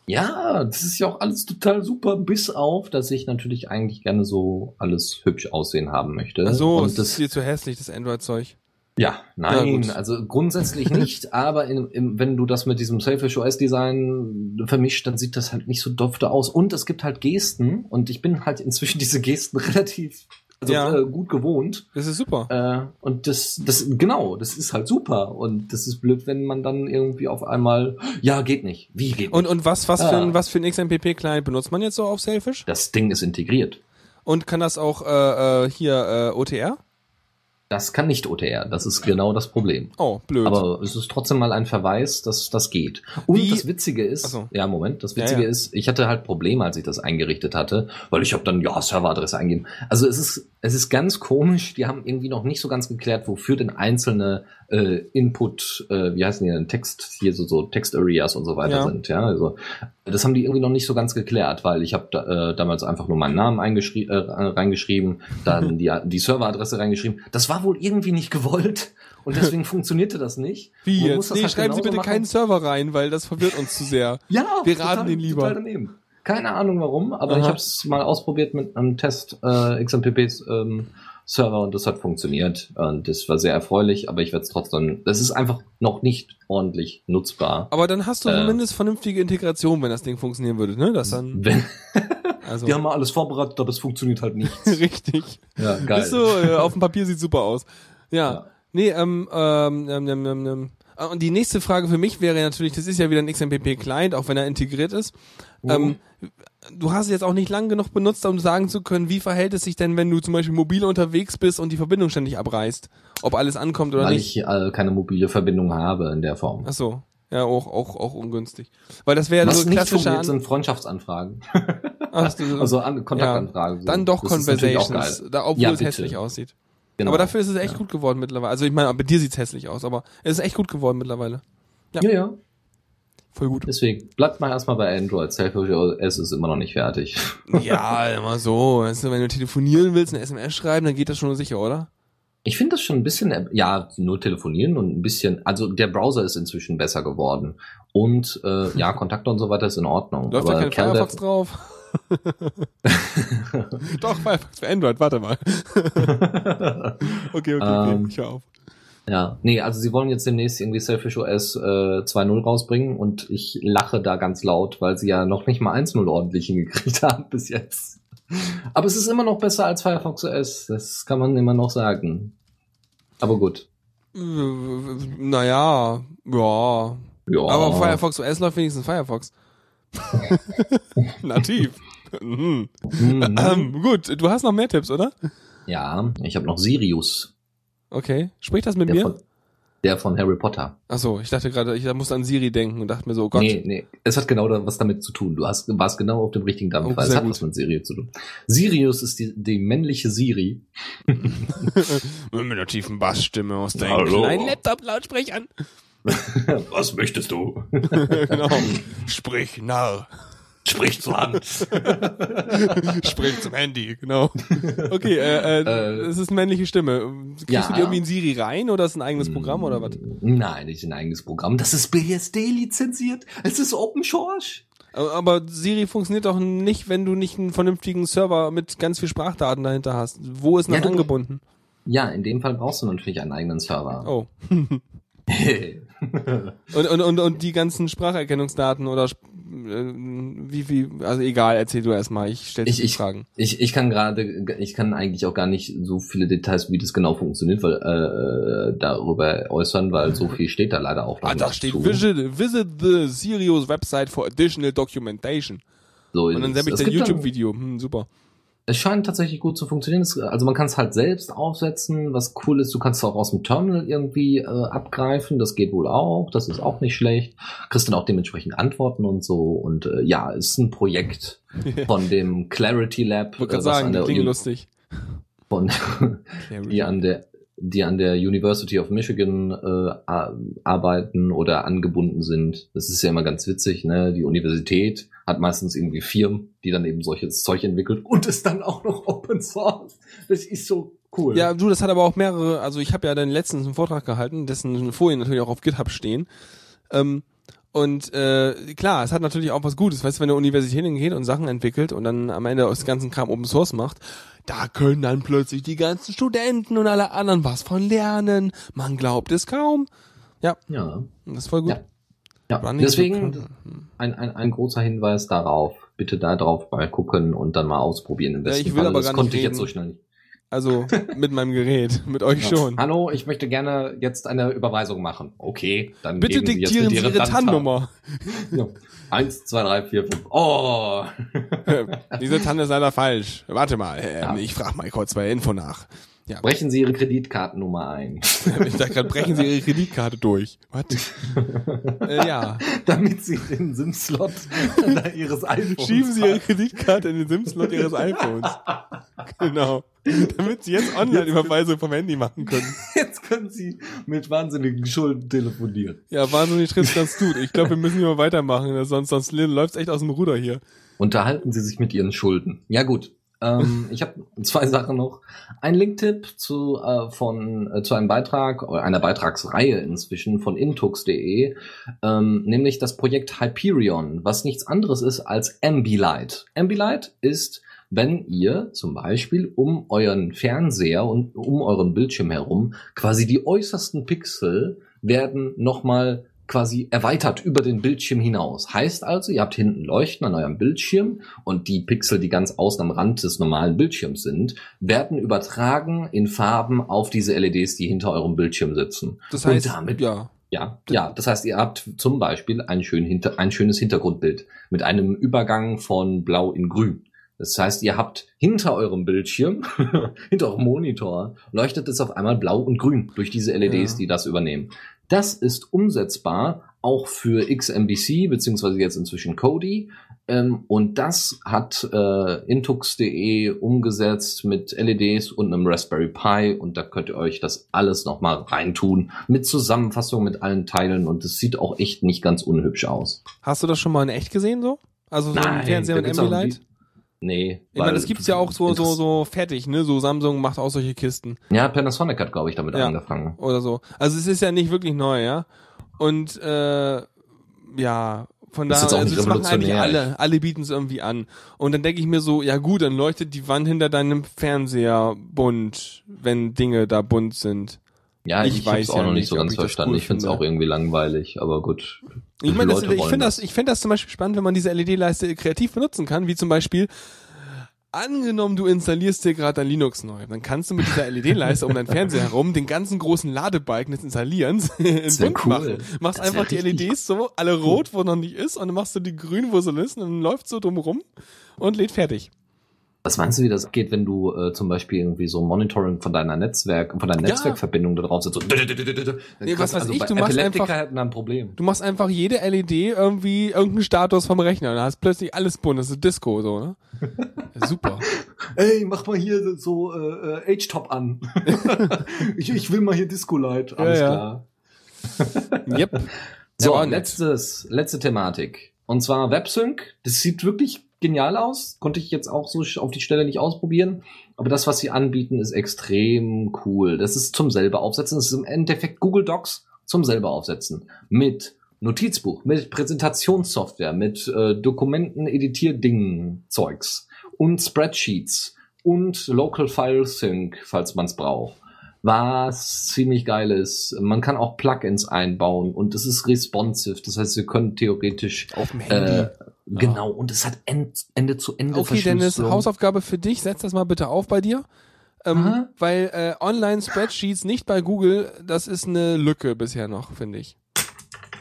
Ja, das ist ja auch alles total super, bis auf, dass ich natürlich eigentlich gerne so alles hübsch aussehen haben möchte. Ach so, und es ist das, dir zu hässlich, das Android-Zeug. ja, nein, gut. also grundsätzlich nicht, aber in, im, wenn du das mit diesem Selfish OS Design vermischt, dann sieht das halt nicht so dofte aus. Und es gibt halt Gesten und ich bin halt inzwischen diese Gesten relativ also, Ja. äh, gut gewohnt. Das ist super. Äh, und das, das, genau, das ist halt super. Und das ist blöd, wenn man dann irgendwie auf einmal, ja, geht nicht. Wie geht Und, nicht? und was, was, für Ah. ein, was für ein XMPP-Client benutzt man jetzt so auf Selfish? Das Ding ist integriert. Und kann das auch äh, äh, hier äh, OTR? Das kann nicht OTR. Das ist genau das Problem. Oh, blöd. Aber es ist trotzdem mal ein Verweis, dass das geht. Und Wie- das Witzige ist, so. ja Moment, das Ja, Witzige ja. ist, ich hatte halt Probleme, als ich das eingerichtet hatte, weil ich habe dann ja Serveradresse eingeben. Also es ist es ist ganz komisch, die haben irgendwie noch nicht so ganz geklärt, wofür denn einzelne äh, Input, äh, wie heißen die denn, Text, hier so, so Text-Areas und so weiter Ja. sind. Ja, also das haben die irgendwie noch nicht so ganz geklärt, weil ich habe da, äh, damals einfach nur meinen Namen äh, reingeschrieben, dann die, die Serveradresse reingeschrieben. Das war wohl irgendwie nicht gewollt und deswegen funktionierte das nicht. Wie jetzt? Nee, halt schreiben Sie bitte machen. keinen Server rein, weil das verwirrt uns zu sehr. Ja, Wir raten den lieber. Total daneben. Keine Ahnung warum, aber Aha. ich habe es mal ausprobiert mit einem Test äh, XMPPs ähm, Server und das hat funktioniert und das war sehr erfreulich, aber ich werde es trotzdem, das ist einfach noch nicht ordentlich nutzbar. Aber dann hast du Äh. zumindest vernünftige Integration, wenn das Ding funktionieren würde, ne? Das dann, Wenn, also, die haben mal alles vorbereitet, aber es funktioniert halt nicht. richtig. Ja, geil. Ist so, äh, auf dem Papier sieht super aus. Ja. Ja. Nee, ähm, ähm, ähm, ähm, ähm, ähm. Und die nächste Frage für mich wäre natürlich, das ist ja wieder ein XMPP-Client, auch wenn er integriert ist. Mhm. Ähm, du hast es jetzt auch nicht lang genug benutzt, um sagen zu können, wie verhält es sich denn, wenn du zum Beispiel mobil unterwegs bist und die Verbindung ständig abreißt? Ob alles ankommt oder Weil nicht? ich äh, keine mobile Verbindung habe in der Form. Ach so. Ja, auch, auch, auch ungünstig. Weil das wäre Was so nicht funktioniert, An sind Freundschaftsanfragen. Ach, Also an Kontaktanfragen. so. Dann doch Das Conversations, da, obwohl Ja, es hässlich aussieht. Genau. Aber dafür ist es echt gut geworden mittlerweile. Also ich meine, bei dir sieht's hässlich aus, aber es ist echt gut geworden mittlerweile. Ja. ja, ja. Voll gut. Deswegen bleibt mal erstmal bei Android. Selfish ist immer noch nicht fertig. Ja, immer so. Du, wenn du telefonieren willst, eine SMS schreiben, dann geht das schon sicher, oder? Ich finde das schon ein bisschen, ja, nur telefonieren und ein bisschen, also der Browser ist inzwischen besser geworden. Und äh, ja, Kontakte und so weiter ist in Ordnung. Läuft da Aber kein Kerl, der- Firefox drauf? Doch, Firefox für Android, warte mal. okay, okay, okay, Ähm, ich hör auf. Ja, nee, also sie wollen jetzt demnächst irgendwie Selfish OS äh, 2.0 rausbringen und ich lache da ganz laut, weil sie ja noch nicht mal 1.0 ordentlich hingekriegt haben bis jetzt. Aber es ist immer noch besser als Firefox OS, das kann man immer noch sagen. Aber gut. Naja, ja. Ja. Aber Firefox OS läuft wenigstens Firefox. Nativ. Mhm. Mhm. Ähm, gut, du hast noch mehr Tipps, oder? Ja, ich habe noch Sirius, Okay. Sprich das mit der mir? von, der von Harry Potter. Ach so, ich dachte gerade, ich musste an Siri denken und dachte mir so, oh Gott. Nee, nee, es hat genau was damit zu tun. Du hast, warst genau auf dem richtigen Oh, Dampfer. es hat gut. was mit Sirius zu tun. Sirius ist die, die männliche Siri. Mit einer tiefen Bassstimme aus deinen Hallo. kleinen Laptop-Lautsprechern. was möchtest du? genau. Sprich, Narr. Sprich zur Hand. Sprich zum Handy, genau. Okay, äh, äh, Äh, es ist eine männliche Stimme. Kriegst ja. du die irgendwie in Siri rein oder ist es ein eigenes Programm oder was? Nein, nicht ein eigenes Programm. Das ist BSD lizenziert. Es ist Open Source. Aber Siri funktioniert doch nicht, wenn du nicht einen vernünftigen Server mit ganz viel Sprachdaten dahinter hast. Wo ist denn Ja, das angebunden? Ja, in dem Fall brauchst du natürlich einen eigenen Server. Oh. Und, und, und, und die ganzen Spracherkennungsdaten oder wie wie also egal, erzähl du erstmal, ich stell dir Ich- die ich- Fragen. Ich, ich kann gerade, ich kann eigentlich auch gar nicht so viele Details, wie das genau funktioniert, weil äh, darüber äußern, weil so viel steht da leider auch noch Ah, da nicht steht zu. visit, visit the Sirius website for additional documentation. So ist Und dann habe ich dann- YouTube-Video. Hm, super. Es scheint tatsächlich gut zu funktionieren. Es- Also man kann es halt selbst aufsetzen. Was cool ist, du kannst es auch aus dem Terminal irgendwie äh, abgreifen. Das geht wohl auch. Das ist auch nicht schlecht. Kriegst dann auch dementsprechend Antworten und so. Und äh, ja, ist ein Projekt von dem Clarity Lab, Ich äh, sagen, an der klingen Uni- lustig. von die an der die an der University of Michigan äh, arbeiten oder angebunden sind. Das ist ja immer ganz witzig, ne? Die Universität hat meistens irgendwie Firmen, die dann eben solches Zeug entwickelt und ist dann auch noch Open Source. Das ist so cool. Ja, du, das hat aber auch mehrere, also ich habe ja dann letztens einen Vortrag gehalten, dessen Folien natürlich auch auf GitHub stehen. Ähm, und äh, klar, es hat natürlich auch was Gutes, weißt du, wenn eine Universität hingeht und Sachen entwickelt und dann am Ende aus ganzen Kram Open Source macht, da können dann plötzlich die ganzen Studenten und alle anderen was von lernen. Man glaubt es kaum. Ja, ja. das ist voll gut. Ja. ja. Deswegen ein, ein, ein großer Hinweis darauf. Bitte da drauf mal gucken und dann mal ausprobieren. Im Ja, besten ich will Falle. aber das gar nicht konnte ich reden. jetzt so schnell nicht. Also mit meinem Gerät, mit euch Ja. schon. Hallo, ich möchte gerne jetzt eine Überweisung machen. Okay, dann Bitte diktieren Sie Ihre TAN- TAN-Nummer. Ja. Eins, zwei, drei, vier, fünf. Oh! Diese TAN ist leider falsch. Warte mal, ähm, Ja. ich frage mal kurz bei Info nach. Ja. Brechen Sie Ihre Kreditkartennummer ein. ich dachte gerade, brechen Sie Ihre Kreditkarte durch. Was? äh, ja. Damit Sie den SIM-Slot Ihres iPhones Schieben Sie Ihre Kreditkarte in den SIM-Slot Ihres iPhones. genau. Damit Sie jetzt Online-Überweisung vom Handy machen können. Jetzt können Sie mit wahnsinnigen Schulden telefonieren. Ja, wahnsinnig trifft ganz gut. Ich glaube, wir müssen hier mal weitermachen, sonst, sonst läuft's echt aus dem Ruder hier. Unterhalten Sie sich mit Ihren Schulden. Ja gut. Ähm, ich habe zwei Sachen noch. Ein Linktipp zu äh, von äh, zu einem Beitrag einer Beitragsreihe inzwischen von intux.de, ähm, nämlich das Projekt Hyperion, was nichts anderes ist als Ambilight. Ambilight ist wenn ihr zum Beispiel um euren Fernseher und um euren Bildschirm herum quasi die äußersten Pixel werden nochmal quasi erweitert über den Bildschirm hinaus. Heißt also, ihr habt hinten Leuchten an eurem Bildschirm und die Pixel, die ganz außen am Rand des normalen Bildschirms sind, werden übertragen in Farben auf diese LEDs, die hinter eurem Bildschirm sitzen. Das heißt, und damit, ja. ja, ja, das heißt, ihr habt zum Beispiel ein, schön hinter, ein schönes Hintergrundbild mit einem Übergang von Blau in Grün. Das heißt, ihr habt hinter eurem Bildschirm, hinter eurem Monitor, leuchtet es auf einmal blau und grün durch diese LEDs, Ja. die das übernehmen. Das ist umsetzbar auch für XMBC, beziehungsweise jetzt inzwischen Kodi. Ähm, und das hat äh, intux.de umgesetzt mit LEDs und einem Raspberry Pi. Und da könnt ihr euch das alles nochmal reintun. Mit Zusammenfassung mit allen Teilen. Und es sieht auch echt nicht ganz unhübsch aus. Hast du das schon mal in echt gesehen so? Also so ein Fernseher da mit Ambilight? Nee. Ich meine, das gibt's ja auch so, so, so fertig, ne? So Samsung macht auch solche Kisten Ja, Panasonic hat, glaube ich, damit Ja. angefangen. oder so. Also es ist ja nicht wirklich neu, ja? Und äh, ja, von daher, also das machen eigentlich alle. Alle bieten es irgendwie an. Und dann denke ich mir so, ja gut, dann leuchtet die Wand hinter deinem Fernseher bunt, wenn Dinge da bunt sind. Ja, Ich ich, weiß auch ja noch nicht so ganz verstanden. cool ich finde es auch irgendwie langweilig, aber gut. Ich meine, das, ich finde das, ich finde das zum Beispiel spannend, wenn man diese LED-Leiste kreativ benutzen kann, wie zum Beispiel Angenommen, du installierst dir gerade dein Linux neu, dann kannst du mit dieser LED-Leiste um deinen Fernseher herum den ganzen großen Ladebalken des Installierens in bunt cool. machen. Machst Das einfach die LEDs so, alle rot, wo noch nicht ist, und dann machst du die grün, wo sie ist, und dann läuft so drum rum und lädt fertig. Was meinst du, wie das geht, wenn du äh, zum Beispiel irgendwie so Monitoring von deiner Netzwerk, von deiner Ja. Netzwerkverbindung da drauf sitzt? So Nee, was weiß also ich, du machst einfach- hätten da ein Problem. Du machst einfach jede LED irgendwie irgendeinen Status vom Rechner, und dann hast plötzlich alles bunt, das ist Disco, so, ne? Ja, super. Ey, mach mal hier so äh, äh, H-Top an. ich, ich will mal hier Disco Light. Alles ja. klar. Yep. So, letztes, letzte Thematik. Und zwar WebSync. Das sieht wirklich genial aus. Konnte ich jetzt auch so auf die Stelle nicht ausprobieren. Aber das, was sie anbieten, ist extrem cool. Das ist zum selber aufsetzen. Das ist im Endeffekt Google Docs zum selber aufsetzen. Mit Notizbuch, mit Präsentationssoftware, mit äh, Dokumenten, Editierdingen, Zeugs und Spreadsheets und Local File Sync, falls man es braucht was ziemlich geil ist. Man kann auch Plugins einbauen und es ist responsive. Das heißt, wir können theoretisch Auf dem Handy. äh, genau und es hat End, Ende zu Ende Okay, Dennis. Hausaufgabe für dich, setz das mal bitte auf bei dir. Ähm, weil äh, Online-Spreadsheets nicht bei Google, das ist eine Lücke bisher noch, finde ich.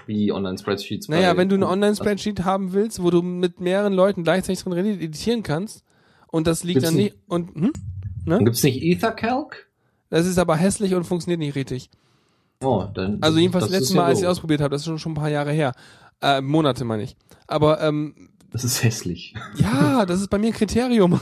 wie Online Spreadsheets. Naja, wenn du eine Online-Spreadsheet haben willst, wo du mit mehreren Leuten gleichzeitig drin editieren kannst, und das liegt Gibt's dann nicht, und, hm? Ne? Gibt's nicht EtherCalc? Das ist aber hässlich und funktioniert nicht richtig. Oh, dann. Also jedenfalls das letztes ja Mal, als ich ausprobiert habe, das ist schon, schon ein paar Jahre her. Äh, Monate meine ich. Aber ähm, Das ist hässlich. Ja, das ist bei mir ein Kriterium.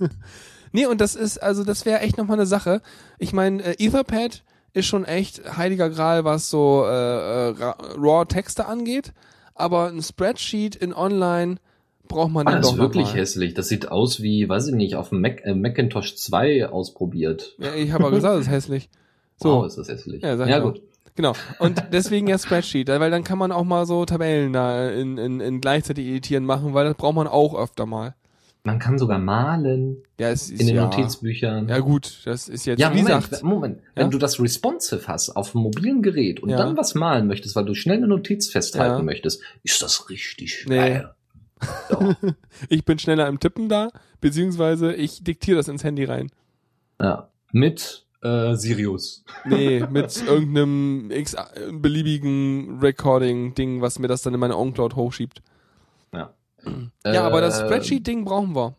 nee, und das ist, also das wäre echt nochmal eine Sache. Ich meine, äh, Etherpad ist schon echt heiliger Gral, was so äh, äh, Ra- Raw-Texte angeht. Aber ein Spreadsheet in Online braucht man Ah, dann das doch ist wirklich mal. hässlich. Das sieht aus wie, weiß ich nicht, auf dem Mac, äh, Macintosh 2 ausprobiert. Ja, ich habe ja gesagt, das ist hässlich. So, Wow, ist das hässlich. Ja, sag ja gut. genau. Und deswegen ja Spreadsheet, weil dann kann man auch mal so Tabellen da in, in, in gleichzeitig editieren machen, weil das braucht man auch öfter mal. Man kann sogar malen Ja, es ist in den ja, Notizbüchern. Ja gut, das ist jetzt Ja, wie Moment, gesagt, Moment. Ja? Wenn du das responsive hast auf einem mobilen Gerät und Ja. dann was malen möchtest, weil du schnell eine Notiz festhalten möchtest, ist das richtig Nee. geil. Ich bin schneller im Tippen da, beziehungsweise ich diktiere das ins Handy rein. ja. Mit äh, Sirius. Nee, mit irgendeinem x beliebigen Recording-Ding, was mir das dann in meine OnCloud hochschiebt. Ja. Ja, aber das Äh, Spreadsheet-Ding brauchen wir.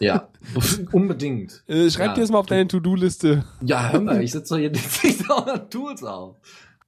Ja, unbedingt. Äh, schreib Ja. dir das mal auf deine To-Do-Liste. Ja, hör mal, ich doch hier die 100 Tools auf.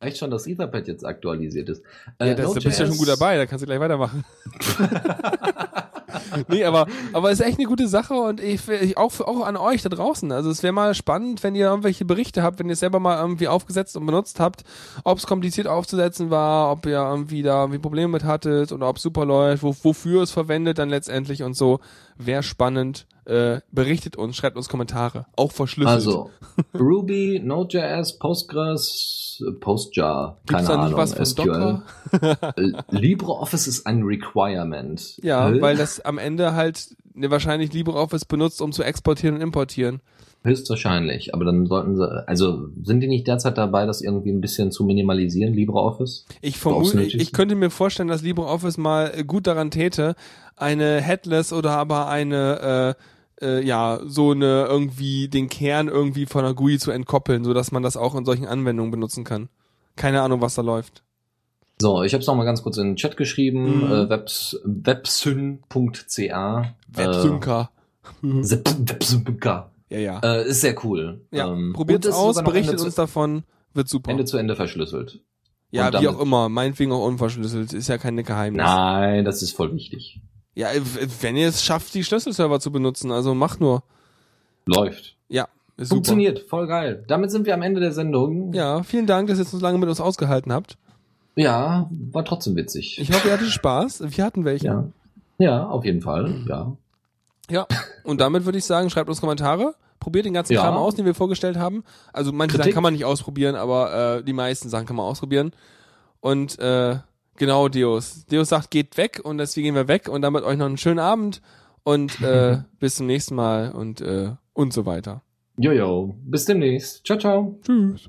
Echt schon, dass Etherpad jetzt aktualisiert ist. Äh, Ja, das, da bist du ja schon gut dabei, da kannst du gleich weitermachen. nee, aber, aber ist echt eine gute Sache und ich, ich auch, für, auch an euch da draußen. Also es wäre mal spannend, wenn ihr irgendwelche Berichte habt, wenn ihr es selber mal irgendwie aufgesetzt und benutzt habt, ob es kompliziert aufzusetzen war, ob ihr irgendwie da irgendwie Probleme mit hattet oder ob es super läuft, wo, wofür es verwendet dann letztendlich und so. Wäre spannend. Äh, berichtet uns, schreibt uns Kommentare. Auch verschlüsselt. Also, Ruby, Node.js, Postgres, Postjar, keine Ahnung, SQL. Äh, LibreOffice ist ein Requirement. Ja, Äh, weil das am Ende halt ne, wahrscheinlich LibreOffice benutzt, um zu exportieren und importieren. Höchstwahrscheinlich, aber dann sollten sie, also sind die nicht derzeit dabei, das irgendwie ein bisschen zu minimalisieren, LibreOffice? Ich vermute, ich, könnte mir vorstellen, dass LibreOffice mal äh, gut daran täte, eine Headless oder aber eine, äh, äh, ja, so eine irgendwie den Kern irgendwie von einer GUI zu entkoppeln, so dass man das auch in solchen Anwendungen benutzen kann. Keine Ahnung, was da läuft. So, ich habe es nochmal ganz kurz in den Chat geschrieben, Mhm. äh, webs, websyn.ca. Websynca. Äh, Websynca. ja, ja. Äh, ist sehr cool. ja, Ähm, probiert's und ist aus, berichtet uns davon, wird super. Ende zu Ende verschlüsselt. ja, wie auch immer, meinetwegen auch unverschlüsselt, ist ja keine Geheimnis. Nein, das ist voll wichtig. Ja, wenn ihr es schafft, die Schlüsselserver zu benutzen, also macht nur. Läuft. Ja, ist super. Funktioniert, voll geil. Damit sind wir am Ende der Sendung. Ja, vielen Dank, dass ihr so lange mit uns ausgehalten habt. Ja, war trotzdem witzig. Ich hoffe, ihr hattet Spaß. Wir hatten welche. ja. Ja, auf jeden Fall. Ja. Ja. Und damit würde ich sagen, schreibt uns Kommentare. Probiert den ganzen Ja. Kram aus, den wir vorgestellt haben. Also manche Kritik. Sachen kann man nicht ausprobieren, aber äh, die meisten Sachen kann man ausprobieren. Und äh, genau, Deus. Deus sagt, geht weg und deswegen gehen wir weg und damit euch noch einen schönen Abend und äh, bis zum nächsten Mal und äh, und so weiter. Jojo, bis demnächst. Ciao, ciao. Tschüss.